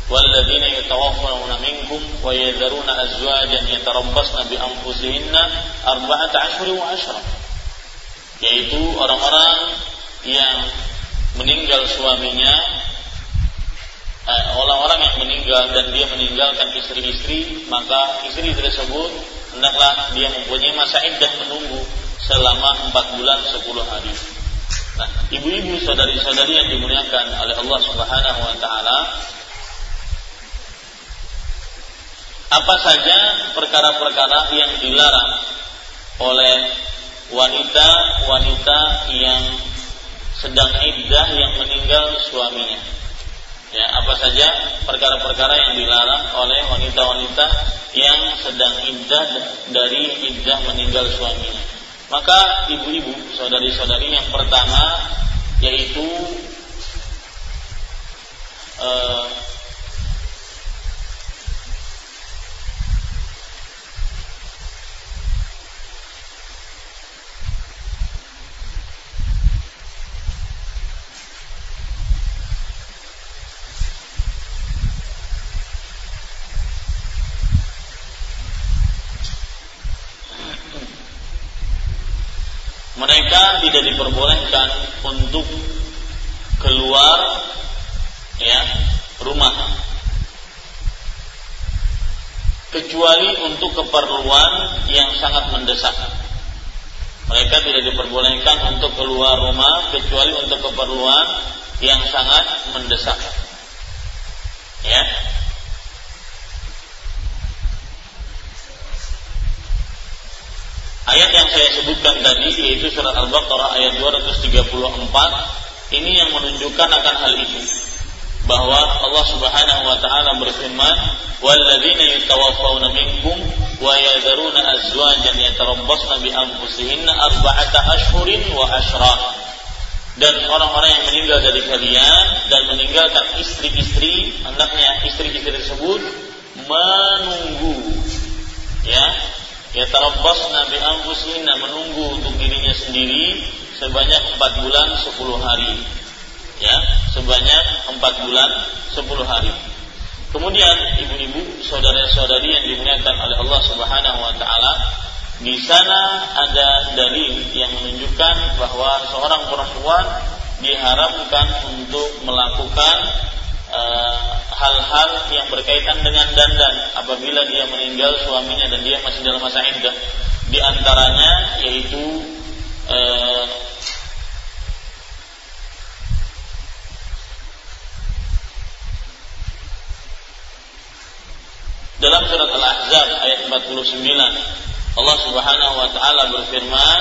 والذين يتوفون منكم ويذرون أزواجا يتربصن بأنفسهن أربعة أشهر وعشرة yaitu orang-orang yang meninggal suaminya eh, orang-orang yang meninggal dan dia meninggalkan istri-istri maka istri tersebut hendaklah dia mempunyai masa iddah menunggu selama empat bulan sepuluh hari. Nah, ibu-ibu saudari-saudari yang dimuliakan oleh Allah Subhanahu wa taala, apa saja perkara-perkara yang dilarang oleh wanita-wanita yang sedang iddah yang meninggal suaminya. Ya, apa saja perkara-perkara yang dilarang oleh wanita-wanita yang sedang iddah dari iddah meninggal suaminya. Maka ibu-ibu, saudari-saudari yang pertama yaitu uh, mereka tidak diperbolehkan untuk keluar ya rumah kecuali untuk keperluan yang sangat mendesak Mereka tidak diperbolehkan untuk keluar rumah kecuali untuk keperluan yang sangat mendesak. Ya. Ayat yang saya sebutkan tadi yaitu surat Al-Baqarah ayat 234 ini yang menunjukkan akan hal itu. Bahwa Allah Subhanahu wa taala berfirman walladzina yatawaffawna minkum wa yadharuna azwajan yatarabbasna bi anfusihinna arba'ata ashhurin wa ashra. Dan orang-orang yang meninggal dari kalian dan meninggalkan istri-istri anaknya istri-istri tersebut menunggu ya yatarabbasna bi anfusihinna menunggu untuk dirinya sendiri sebanyak 4 bulan 10 hari ya sebanyak empat bulan sepuluh hari. Kemudian ibu-ibu, saudara-saudari yang dimuliakan oleh Allah Subhanahu wa taala, di sana ada dalil yang menunjukkan bahwa seorang perempuan diharamkan untuk melakukan hal-hal uh, yang berkaitan dengan dandan apabila dia meninggal suaminya dan dia masih dalam masa iddah. Di antaranya yaitu uh, Dalam surat Al-Ahzab ayat 49 Allah Subhanahu wa taala berfirman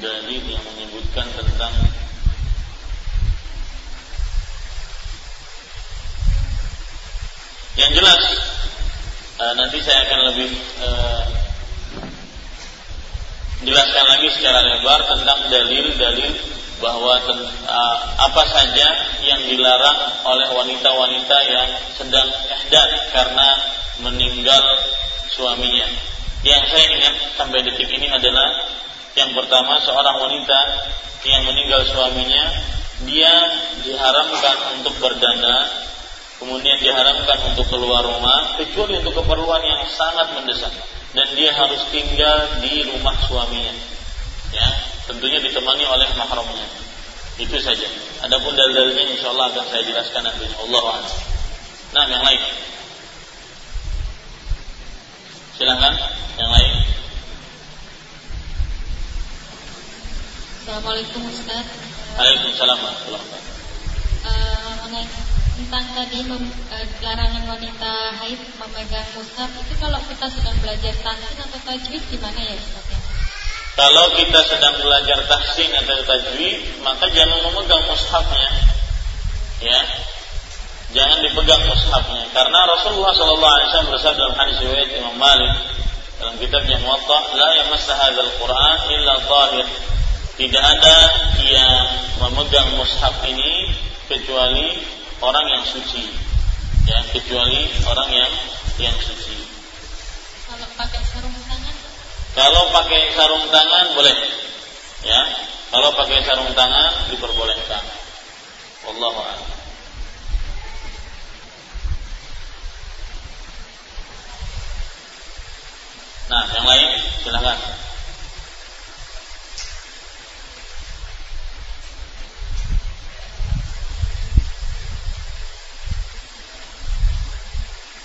tamassuhunna fama lakum 'alayhinna min iddatin tahtaddunaha nanti saya akan lebih uh, jelaskan lagi secara lebar tentang dalil-dalil bahwa uh, apa saja yang dilarang oleh wanita-wanita yang sedang ihdad karena meninggal suaminya. Yang saya ingat sampai detik ini adalah yang pertama seorang wanita yang meninggal suaminya dia diharamkan untuk berdana kemudian diharamkan untuk keluar rumah kecuali untuk keperluan yang sangat mendesak. Dan dia harus tinggal di rumah suaminya. Ya tentunya ditemani oleh mahramnya. Itu saja. Adapun dalil-dalilnya insyaallah akan saya jelaskan nanti. Allah nah yang lain. Silahkan yang lain Assalamualaikum Ustaz Waalaikumsalam warahmatullahi wabarakatuh uh, tentang tadi mem, e, larangan wanita haid memegang mushaf itu kalau kita sedang belajar tahsin atau tajwid gimana ya Ustaz? Kalau kita sedang belajar tahsin atau tajwid, maka jangan memegang mushafnya. Ya. Jangan dipegang mushafnya karena Rasulullah sallallahu alaihi wasallam bersabda dalam hadis riwayat Imam Malik dalam kitabnya Muwatta, la yamassa hadzal Qur'an illa tahir. Tidak ada yang memegang mushaf ini kecuali orang yang suci. Ya kecuali orang yang yang suci. Kalau pakai sarung tangan? Kalau pakai sarung tangan boleh. Ya kalau pakai sarung tangan diperbolehkan. Allah a'lam. Nah, yang lain? Silahkan.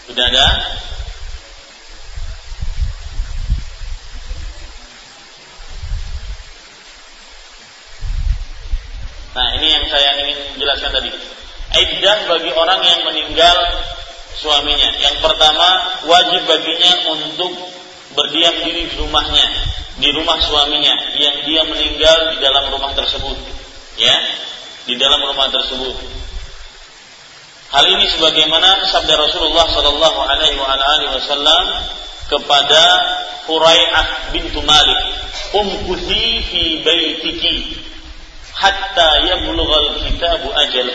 Sudah ada? Nah, ini yang saya ingin jelaskan tadi. Iddah bagi orang yang meninggal suaminya. Yang pertama, wajib baginya untuk berdiam diri di rumahnya, di rumah suaminya yang dia meninggal di dalam rumah tersebut. Ya, di dalam rumah tersebut. Hal ini sebagaimana sabda Rasulullah sallallahu alaihi wasallam kepada Hurai'ah bintu Malik, "Umkuthi fi baitiki hatta yablughal kitabu ajal."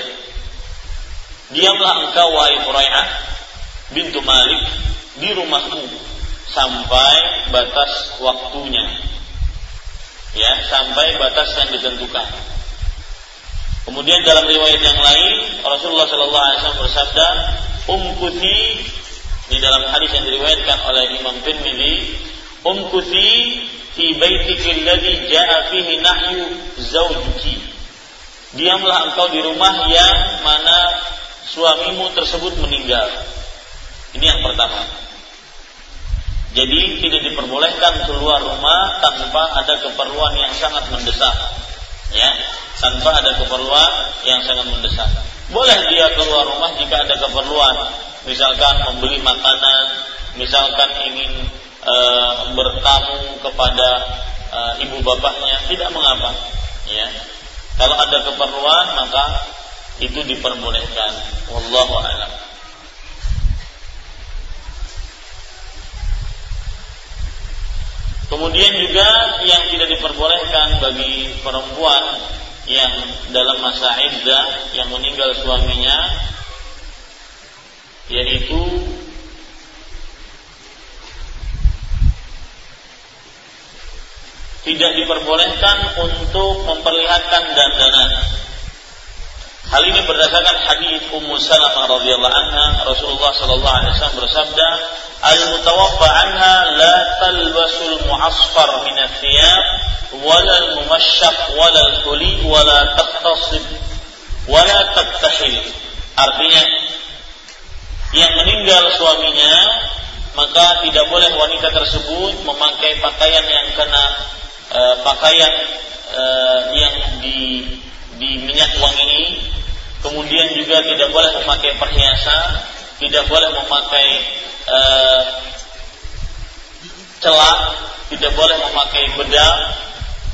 Diamlah engkau wahai Hurai'ah bintu Malik di rumahmu sampai batas waktunya. Ya, sampai batas yang ditentukan. Kemudian dalam riwayat yang lain Rasulullah Shallallahu Alaihi Wasallam bersabda, "Umkuthi di dalam hadis yang diriwayatkan oleh Imam Tirmidzi umkuthi fi baitiki alladhi jaa fihi nahyu zawjuki. Diamlah engkau di rumah yang mana suamimu tersebut meninggal. Ini yang pertama. Jadi tidak diperbolehkan keluar rumah tanpa ada keperluan yang sangat mendesak ya tanpa ada keperluan yang sangat mendesak boleh dia keluar rumah jika ada keperluan misalkan membeli makanan, misalkan ingin e, bertamu kepada e, ibu bapaknya, tidak mengapa. Ya. Kalau ada keperluan maka itu diperbolehkan. Wallahu a'lam. Kemudian juga yang tidak diperbolehkan bagi perempuan yang dalam masa iddah yang meninggal suaminya yaitu tidak diperbolehkan untuk memperlihatkan dandanan. Hal ini berdasarkan hadis Ummu Salamah radhiyallahu anha Rasulullah sallallahu alaihi wasallam bersabda, "Al-mutawaffa anha la talbasul mu'asfar min ath-thiyab wala al-mumashshaq wala al-huli wala taqtasib wala taktahil." Artinya yang meninggal suaminya maka tidak boleh wanita tersebut memakai pakaian yang kena e, pakaian e, yang di di minyak wangi kemudian juga tidak boleh memakai perhiasan tidak boleh memakai e, celak tidak boleh memakai bedak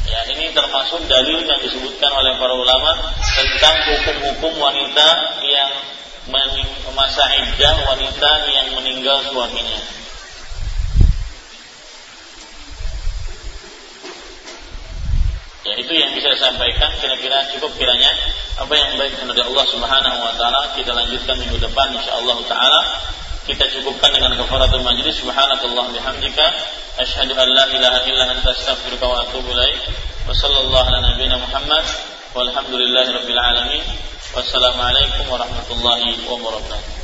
ya ini termasuk dalil yang disebutkan oleh para ulama tentang hukum-hukum wanita yang masa iddah wanita yang meninggal suaminya. Ya itu yang bisa saya sampaikan. Kira-kira cukup kiranya apa yang baik dari Allah Subhanahu wa taala kita lanjutkan minggu depan insyaallah taala. Kita cukupkan dengan kafaratul majlis. Subhanakallah bihamdika. Asyhadu an la ilaha illa anta astaghfiruka wa atubu ilaik. Wa sallallahu ala nabiyyina Muhammad. Walhamdulillahi rabbil alamin. Wassalamualaikum warahmatullahi wabarakatuh.